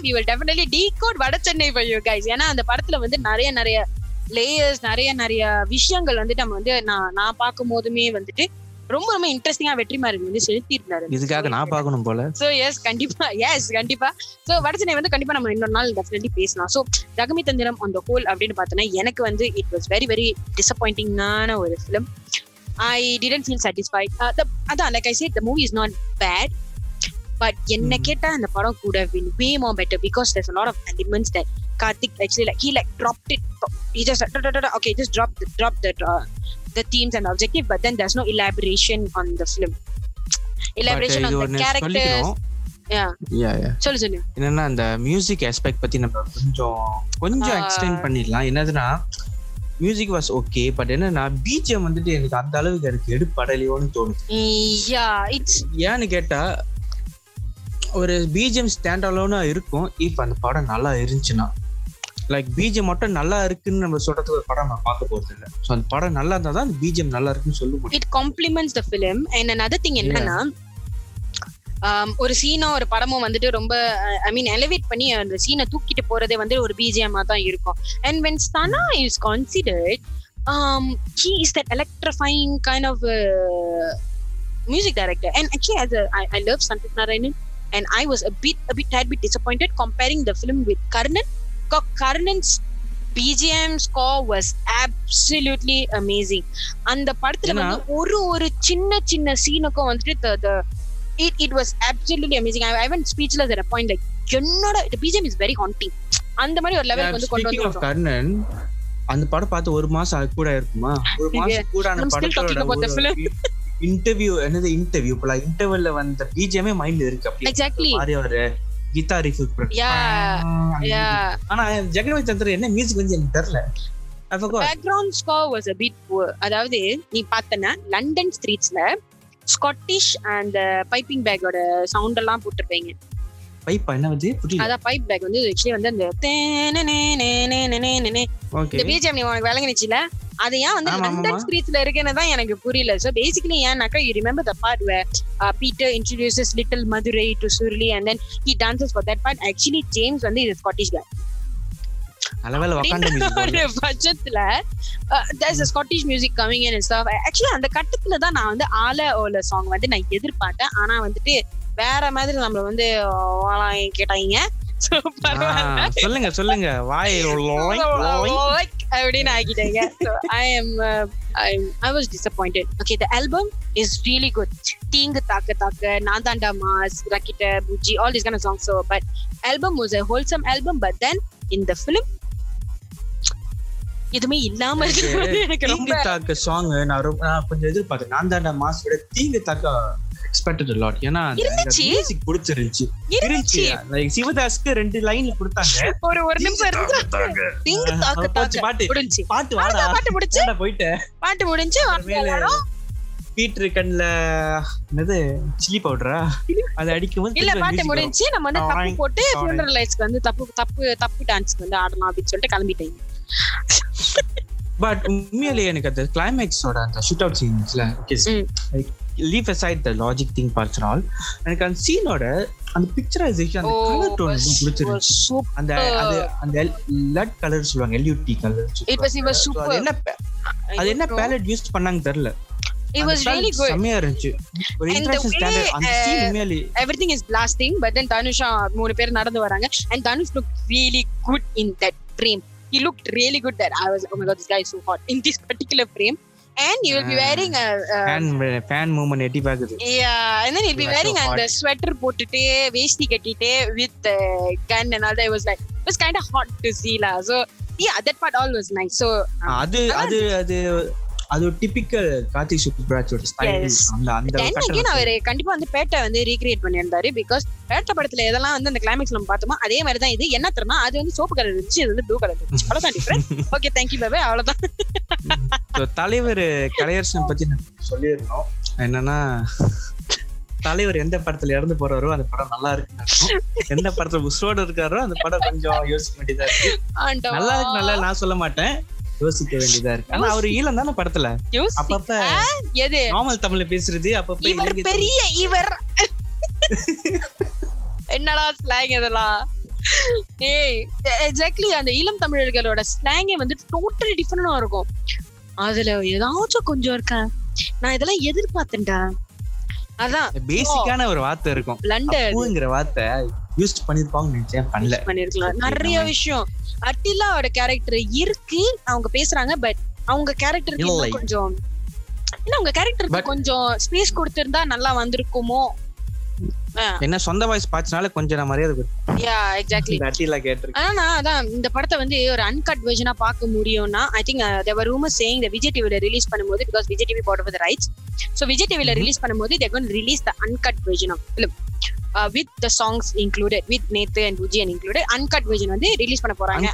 decode வட சென்னை guys. ஏன்னா அந்த படத்துல வந்து நிறைய நிறைய லேயர்ஸ் நிறைய நிறைய விஷயங்கள் வந்து நம்ம வந்து நான் நான் பார்க்கும் போதுமே வந்துட்டு ரொம்ப ரொம்ப இன்ட்ரெஸ்டிங்கா வெற்றிமாறன் வந்து செலுத்திருந்தாரு இதுக்காக நான் பார்க்கணும் போல. சோ எஸ் கண்டிப்பா எஸ் கண்டிப்பா. சோ வடச்சென்னை வந்து கண்டிப்பா நம்ம இன்னொரு நாள் டெஃபினெட்லி பேசலாம். சோ ரகமி தந்திரம் அந்த ஹோல் அப்படின்னு பார்த்தோன்னா எனக்கு வந்து இட் வாஸ் வெரி வெரி டிசப்பாயிண்டிங்கான ஒரு film I didn't feel satisfied அதான் like I said the movie is not bad but என்ன. கேட்டா அந்த படம் கூட been way more better because there's a lot of elements that Karthik actually like he like dropped it he just da, da, da, okay just drop the drop the uh, the themes and objective but then there's no elaboration on the film elaboration on the characters சொல்லு சொல்லு என்னன்னா அந்த மியூசிக் ஆஸ்பெக்ட் பத்தி நம்ம கொஞ்சம் கொஞ்சம் Ah. எக்ஸ்டெண்ட் பண்ணிடலாம் என்னதுன்னா மியூசிக் வாஸ் ஓகே பட் என்னன்னா பிஜிஎம் வந்துட்டு எனக்கு அந்த அளவுக்கு எனக்கு எடுப்படலையோன்னு தோணுது ஏன்னு கேட்டா ஒரு பிஜிஎம் ஸ்டாண்ட் அலோனா இருக்கும் இப்ப அந்த படம் நல்லா இருந்துச்சுன்னா லைக் பிஜிஎம் மட்டும் நல்லா இருக்குன்னு நம்ம சொல்றதுக்கு ஒரு படம் நம்ம பார்க்க போறது இல்லை. ஸோ அந்த படம் நல்லா இருந்தா தான் அந்த நல்லா இருக்குன்னு சொல்ல முடியும். It complements the film. And another thing என்னன்னா um, ஒரு சீனோ ஒரு படமும் வந்துட்டு ரொம்ப ஐ மீன் எலிவேட் பண்ணி அந்த சீனை தூக்கிட்டு போறதே வந்து ஒரு பிஜிஎம்மா தான் இருக்கும். And when Sana is considered um he is that electrifying kind of uh, music director. And actually as a I, I love Sandeep Narayanan. And I was a bit a bit tad bit disappointed comparing Karnan's BGM score was absolutely amazing அந்த படத்துல வந்து ஒரு ஒரு சின்ன சின்ன சீனுக்கும் வந்துட்டு was absolutely amazing I, I went speechless at a point like என்னோட the BGM is very haunting அந்த மாதிரி ஒரு லெவலுக்கு வந்து கொண்டு வந்து கர்ணன் அந்த படம் பார்த்து ஒரு மாசம் அது கூட இருக்குமா ஒரு மாசம் கூட அந்த. படத்தோட இன்டர்வியூ என்னது இன்டர்வியூ இப்ப இன்டர்வியூல வந்த பிஜிஎமே மைண்ட்ல இருக்கு அப்படி Exactly. மாதிரி ஒரு கிட்டார் ரிஃப் Yeah, yeah. ஆனா ஜெகன்மதி சந்திரன் என்ன மியூசிக் வந்து எனக்கு தெரியல. Background score was a bit அதாவது நீ பார்த்தனா லண்டன் ஸ்ட்ரீட்ஸ்ல ஸ்காட்டிஷ் அந்த பைப்பிங் பேக்கோட சவுண்ட் எல்லாம் போட்டிருப்பீங்க. பைப்பா என்ன வந்து புரியல. அதான் பைப் பேக் வந்து ஆக்சுவலி வந்து அந்த. ஓகே இந்த பிஜிஎம் நீ உனக்கு விளங்குனுச்சுல அது ஏன் வந்து லண்டன். ஸ்ட்ரீட்ஸ்ல இருக்குன்னு தான் எனக்கு புரியல. சோ பேசிக்கலி ஏன்னாக்கா you remember the part where Peter introduces little Madurai to Suruli and then he dances for that part actually James வந்து இது ஸ்காட்டிஷ் மியூசிக் பட்சத்துல there's Scottish music coming in stuff actually அந்த கட்டத்துல தான் நான் வந்து ஆல ஓல சாங் வந்து நான் எதிர்பார்த்தேன். ஆனா வந்துட்டு வேற மாதிரி நம்மள வந்து கேட்டாங்க. சொல்லுங்க சொல்லுங்க வாய் (laughs) அப்படின்னு am, uh, I'm, I was disappointed. Okay, the album is really good. தீங்கு தாக்க தாக்க நாதாண்டா mass Rakita Bujji these kind of songs. So, but album was a wholesome album, but then in the film எதுவுமே இல்லாம எனக்கு ரொம்ப தாக்க சாங் நான் ரொம்ப நான் கொஞ்சம் எதிர்பார்த்தேன் நான் தாண்டா மாஸ் விட தீங்கு தாக்க எக்ஸ்பெக்டட் லாட் ஏன்னா இருந்துச்சு. மியூசிக் பிடிச்சிருந்துச்சு. இருந்துச்சு. லைக் சிவதாஸ்க்கு ரெண்டு லைன்ல கொடுத்தாங்க. ஒரு ஒரு நிமிஷம் தாக்க தாக்க பாட்டு. முடிஞ்சு பாட்டு வாடா. பாட்டு முடிச்சு ஏன்டா போயிட்டேன் பாட்டு முடிஞ்சு பீட்ரு கண்ணுல என்னது? சில்லி பவுடரா அதை அடிக்கும் போது இல்ல பாட்டு. முடிஞ்சு நம்ம வந்து தப்பு போட்டு funeral lights-க்கு வந்து தப்பு தப்பு தப்பு டான்ஸ்க்கு வந்து ஆடலாம் அப்படின்னு சொல்லிட்டு கிளம்பிட்டேன். பட் உண்மையிலேயே எனக்கு அந்த கிளைமேக்ஸோட அந்த shoot out சீன்ஸ்ல. Leave aside the logic thing parts all எனக்கு அந்த சீனோட அந்த பிக்சரைசேஷன் அந்த கலர் டோன் பிடிச்சிருந்துச்சு அந்த அது அந்த லட் கலர் சொல்லுவாங்க LUT colour It was- it was super. அது என்ன அது என்ன பேலட் யூஸ் பண்ணாங்க தெரியல it was really good செம்மையா இருந்துச்சு ஒரு way, ஸ்டாண்டர்ட் அந்த சீன் uh, உண்மையிலே everything is blasting but then தனுஷா மூணு பேர் நடந்து வராங்க and Dhanush looked really good in that frame he looked really good that I was oh my god this guy is so hot in this particular frame and you will be wearing a, a fan fan moment எட்டி பாக்குது yeah and then you'll be wearing அந்த sweater போட்டுட்டு வேஷ்டி கட்டிட்டு with the gun and all that it was like it was kind of hot to see lah so yeah that part all was nice so அது அது அது அது ஒரு டிபிக்கல் கார்த்திக் சுப்ராஜோட ஸ்டைல். அந்த அந்த அவர் கண்டிப்பா வந்து பேட்டை வந்து ரீக்ரியேட் பண்ணியிருந்தாரு. பிகாஸ் பேட்டை படத்துல எதெல்லாம் வந்து அந்த கிளைமேக்ஸ் நம்ம பார்த்தோமோ அதே மாதிரி தான் இது. என்ன தெரியுமா? அது வந்து சோப்பு கலர் இருந்துச்சு இது வந்து ப்ளூ கலர் இருந்துச்சு. (laughs) அவ்வளவுதான் டிஃபரெண்ட் ஓகே தேங்க்யூ பாபே அவ்வளவுதான். தலைவர் கலையரசன் பத்தி நான் சொல்லியிருந்தோம். என்னன்னா தலைவர் எந்த படத்துல இறந்து போறாரோ அந்த படம் நல்லா அர்த்தம். எந்த படத்துல உசுரோட இருக்காரோ அந்த படம் கொஞ்சம் யோசிக்க வேண்டியதா இருக்கு. நல்லா இருக்கு நல்லா நான் சொல்ல மாட்டேன். யோசிக்க வேண்டியதா இருக்கு. ஆனா அவர் ஈழம் தானே படத்துல. அப்பப்ப எது? நார்மல் தமிழ்ல பேசுறது அப்பப்ப இவர். பெரிய இவர். என்னடா ஸ்லாங் இதெல்லாம்? ஏய் எக்ஸாக்ட்லி அந்த இளம் தமிழர்களோட ஸ்லாங்கே வந்து டோட்டலி டிஃபரெண்டா இருக்கும். அதுல ஏதாச்சும் கொஞ்சம் இருக்கா? நான் இதெல்லாம் எதிர்பார்த்தேன்டா. அதான். பேசிக்கான ஒரு வார்த்தை இருக்கும். லண்டன். அப்புங்கிற வார்த்தை. யூஸ் பண்ணிருப்பாங்க நினைச்சேன். பண்ணல. பண்ணிருக்கலாம். நிறைய விஷயம். அட்டிலாவோட கேரக்டர் இருக்கு. அவங்க பேசுறாங்க பட் அவங்க கேரக்டருக்கு. கொஞ்சம் அவங்க கேரக்டருக்கு But- கொஞ்சம் ஸ்பேஸ் கொடுத்திருந்தா நல்லா வந்திருக்குமோ? என்ன சொந்த வாய்ஸ் பாச்சுனால கொஞ்சம் நான் மரியாதை யா எக்ஸாக்ட்லி அட்டில கேட்டிருக்கேன் ஆனா அதான் இந்த படத்தை வந்து ஒரு அன்கட் வெர்ஷனா பார்க்க முடியும்னா I think they're rumour saying இந்த விஜய் டிவில ரிலீஸ் பண்ணும்போது because Vijay TV bought with rights so Vijay டிவில. ரிலீஸ் பண்ணும்போது there gonna release the uncut version of film with the songs included with நேத்து அண்ட் விஜயன் இன்க்ளூடட் அன்கட் வெர்ஷன் வந்து ரிலீஸ் பண்ண போறாங்க.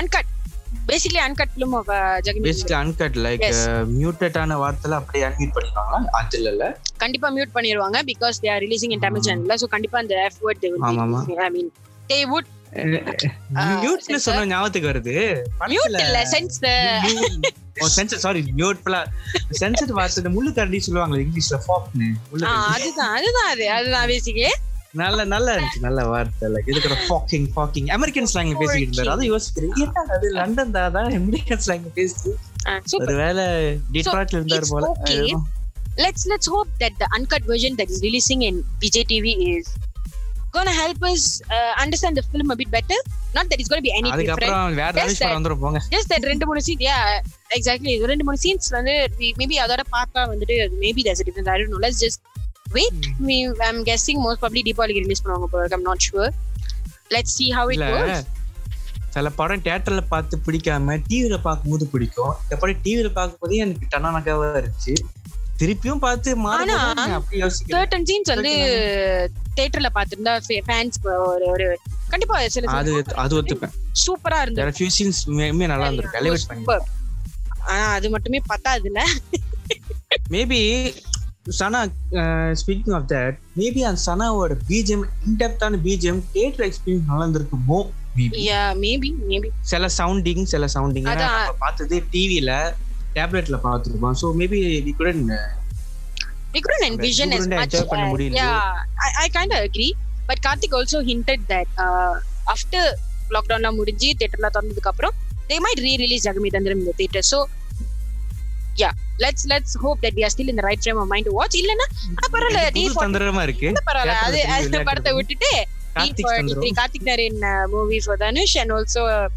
Uncut basically uncut film of Jagan basically uncut like. மியூட்டடான வார்த்தைல அப்படியே அன்மியூட் பண்ணிருக்காங்களா அது இல்ல கண்டிப்பா மியூட் பண்ணிடுவாங்க because they are releasing in Tamil. சேனல்ல ஸோ கண்டிப்பா அந்த F word they. I mean they would sensor. சொன்ன ஞாபகத்துக்கு வருது. மியூட் இல்ல சென்சர் சாரி மியூட் சென்சர் வார்த்தை முள்ளு கரண்டி சொல்லுவாங்க இங்கிலீஷ்ல கரண்டி. அதுதான் அதுதான் அது அதுதான் பேசிக்கே நல்ல நல்லா இருந்துச்சு நல்ல வார்த்தை. லைக் இதுக்கு ஃபாக்கிங் ஃபாக்கிங் அமெரிக்கன் ஸ்லாங்ல பேசிக்கிட்டு இருந்தாரு. அதை யோசிக்கிறேன். என்ன அது? லண்டன் தான்? தான் அமெரிக்கன் ஸ்லாங்ல பேசி சூப்பர் ஒருவேளை டிட்ராய்ட்ல இருந்தாரு போல. know. let's let's hope that the uncut version that is releasing in VJ TV is gonna help us uh, understand the film a bit better. Not that it's gonna be any different. that- Just that ரெண்டு மூணு சீன் yeah exactly ரெண்டு மூணு சீன்ஸ் வந்து மேபி அதோட பார்த்தா வந்துட்டு maybe there's a difference I don't know let's just wait me I'm guessing most probably தீபாவளிக்கு ரிலீஸ் பண்ணுவாங்க போல I'm not sure let's see how it goes சில படம் தியேட்டர்ல பார்த்து பிடிக்காம டிவில பார்க்கும்போது பிடிக்கும் இந்த படம் டிவில பார்க்கும்போதே எனக்கு டனானகாவா இருந்துச்சு திருப்பியும் பார்த்து certain scenes வந்து தியேட்டர்ல பார்த்திருந்தா ஃபேன்ஸ் ஒரு ஒரு கண்டிப்பா சில அது அது ஒத்துப்பேன். சூப்பரா இருந்தது. ஃபியூ சீன்ஸ் நல்லா இருந்திருக்கு. எலிவேட் பண்ணி. ஆனா அது மட்டுமே பத்தாதுல maybe Sana speaking of that maybe அந்த சனாவோட பிஜிஎம் இன்டெப்தான பிஜிஎம் தியேட்டர் எக்ஸ்பீரியன்ஸ் நல்லா இருந்திருக்குமோ? யா மேபி மேபி சில சவுண்டிங் சில சவுண்டிங். பார்த்தது டிவில டேப்லெட்ல பார்த்துருப்போம். So maybe we couldn't we couldn't envision as much uh, yeah i, I kind of agree but karthik also hinted that uh, after லாக்டவுன்லாம் முடிஞ்சு தியேட்டர்ல திறந்ததுக்கு அப்புறம் they might re-release ஜகமி தந்திரம் in the theater so yeah let's let's hope that we are still in the right frame of mind to watch இல்லனா பரவாயில்ல தந்திரமா இருக்கு பரவாயில்ல அது. படத்தை விட்டுட்டு கார்த்திக் தந்திரம் Karthik Narayan uh, movie for Dhanush and also uh,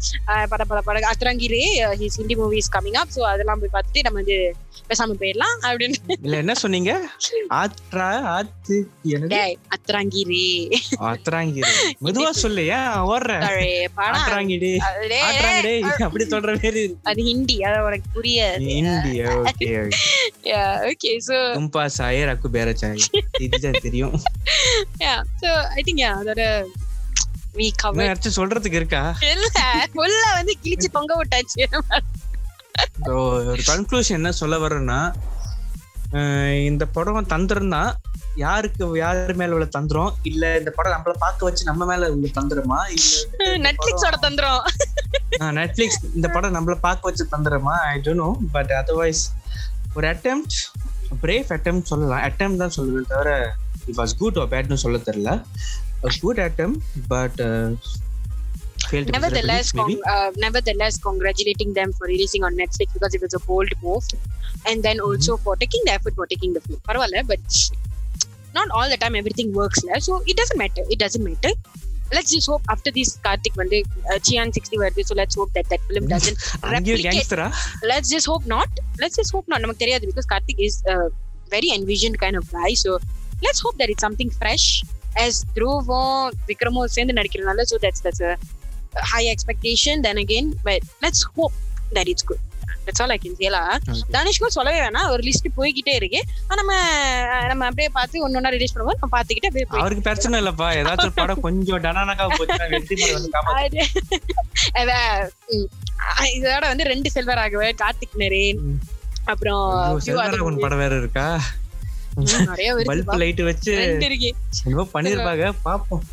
பட பட பட அத்ராங்கி ரே his Hindi movie is coming up. So அதெல்லாம் போய் பார்த்துட்டு நம்ம வந்து பேசாம போயிடலாம் அப்படின்னு. இல்ல என்ன சொன்னீங்க? ஆத்ரா ஆத்து என்னது? டேய் அத்ராங்கி ரே ஆத்ராங்கி மெதுவா சொல்லு ஏன் ஓடுற? அரே, படம் ஆத்ராங்கிடி அது டேய், ஆத்ராங்கிடி அப்படி சொல்ற மாதிரி அது ஹிந்தி அது உனக்கு புரியாது. India okay okay. சோ தும்பா சாயே ரக்கு பேர சாய் இதுதான் தெரியும் yeah so I think yeah அதோட we இன்னும் covered யாராச்சும் சொல்றதுக்கு இருக்கா? இல்ல உள்ள வந்து கிழிச்சு தொங்க விட்டாச்சு. So, ஒரு கன்க்ளூஷன் என்ன சொல்ல வரேன்னா இந்த படம் தந்திரம் தான். யாருக்கு யாரு மேல உள்ள தந்திரம்? இல்ல இந்த படம் நம்மள பார்க்க வச்சு நம்ம மேல உள்ள தந்திரமா? இல்ல நெட்ஃபிளிக்ஸோட தந்துரும். நெட்ஃபிளிக்ஸ் இந்த படம் நம்மள பார்க்க வச்சு தந்திரமா? I don't know but otherwise ஒரு அட்டெம்ப்ட் பிரேவ் அட்டெம்ப்ட் சொல்லலாம் அட்டெம்ப்ட் தான் சொல்லுவேன் தவிர இட் வாஸ் குட் ஆர் பேட்னு சொல்ல தெரியல good attempt but nevertheless con- uh, nevertheless congratulating them for releasing on netflix because it was a bold move and then also for taking the effort for taking the film பரவாயில்ல but not all the time everything works lah so it doesn't matter it doesn't matter Let's just hope after this Karthik வந்து சியான் சிக்ஸ்டி வருது so let's hope that that film doesn't அங்கேயும் replicate கேங்ஸ்டரா let's just hope not let's just hope not நமக்கு தெரியாது because Karthik is a very envisioned kind of guy so let's hope that it's something fresh as Dhruvom விக்ரமும் சேர்ந்து நடிக்கிறனால so that's that's a high expectation then again but let's hope that it's all I can say lah தனுஷ்கும் சொல்லவே வேணாம். ஒரு லிஸ்ட் போய்கிட்டே இருக்கு. நம்ம நம்ம அப்படியே பார்த்து ஒன்னொன்னா ரிலீஸ் பண்ணுவோம் நம்ம பார்த்துக்கிட்டு அப்படியே அவருக்கு பிரச்சனை இல்லப்பா. ஏதாச்சும் படம் கொஞ்சம் டனானக்கா இதோட வந்து ரெண்டு செல்வராகவன் கார்த்திக் நரேன். அப்புறம் படம் வேற இருக்கா? நிறைய பல்ப். லைட் வச்சு பண்ணிருப்பாங்க பாப்போம்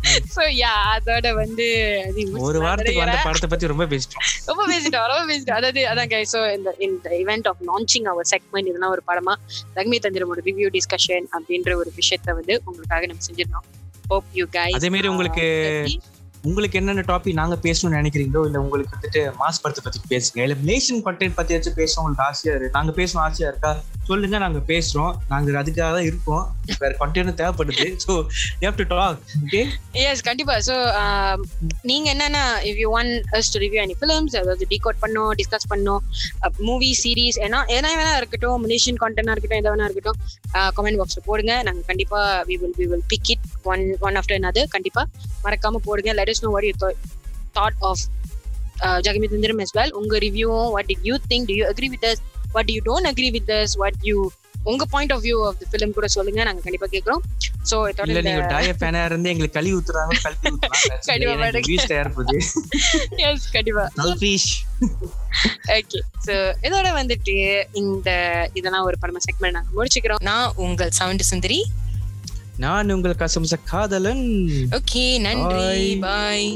(laughs) சோ யா அதோட வந்து ஒரு வாரத்துக்கு வந்த படத்தை பத்தி ரொம்ப பேசிட்டோம். (laughs) ரொம்ப பேசிட்டோம் ரொம்ப பேசிட்டோம். அதாவது அதான் guys so இந்த இந்த event of launching our segment இதெல்லாம் ஒரு படமா ரக்மி தந்திரமோட ரிவ்யூ டிஸ்கஷன் அப்படின்ற ஒரு விஷயத்த வந்து உங்களுக்காக நம்ம செஞ்சிருந்தோம். ஹோப் யூ guys அதே மாதிரி உங்களுக்கு உங்களுக்கு என்னென்ன டாபிக் நாங்கள் பேசணும்னு நினைக்கிறீங்களோ இல்லை உங்களுக்கு வந்துட்டு மாஸ் படத்தை பற்றி பேசுங்க இல்லை மலேசியன் கண்டென்ட் பற்றி வச்சு பேசணும் உங்களுக்கு ஆசையாக இருக்குது நாங்கள் பேசணும் ஆசையாக இருக்கா? சொல்லுங்க நாங்கள் பேசுகிறோம் நாங்கள் அதுக்காக தான் இருக்கோம். வேற கண்டென்ட் தேவைப்படுது. So you to talk okay yes கண்டிப்பா. ஸோ uh, நீங்க என்னென்ன if you want us to review any films அதாவது டீகோட் பண்ணோம் டிஸ்கஸ் பண்ணோம் uh, மூவி சீரீஸ் ஏன்னா எதனா வேணா இருக்கட்டும் மலேசியன் கண்டென்ட்டாக இருக்கட்டும் எதாவது வேணா இருக்கட்டும் uh, கமெண்ட் பாக்ஸில் போடுங்க. நாங்கள் கண்டிப்பாக we will we will pick it one one after another கண்டிப்பா. மறக்காம போடுங்க. Let us know what you thought of Jagame Thandhiram as well. உங்க ரிவ்யூவும் what did you think? Do you agree with us? What do you don't agree with us? What you உங்க point of view of the film கூட சொல்லுங்க. நாங்க கண்டிப்பா கேக்குறோம். சோ இதோட இல்ல நீங்க டாய ஃபேனா இருந்து எங்களுக்கு கழுவி ஊத்துறாங்க கழுவி (laughs) கண்டிப்பா ஊத்துறாங்க வேணுங்க. வீஸ் தயார் போகுது yes கண்டிப்பா. செல்ஃபிஷ் ஓகே சோ இதோட வந்துட்டு இந்த இதெல்லாம் ஒரு படமா செக்மெண்ட் நாங்க முடிச்சுக்கிறோம். நான் உங்கள் சவுண்ட் சுந்தரி. நான் உங்கள் கசம்ச காதலன். ஓகே நன்றி. பாய்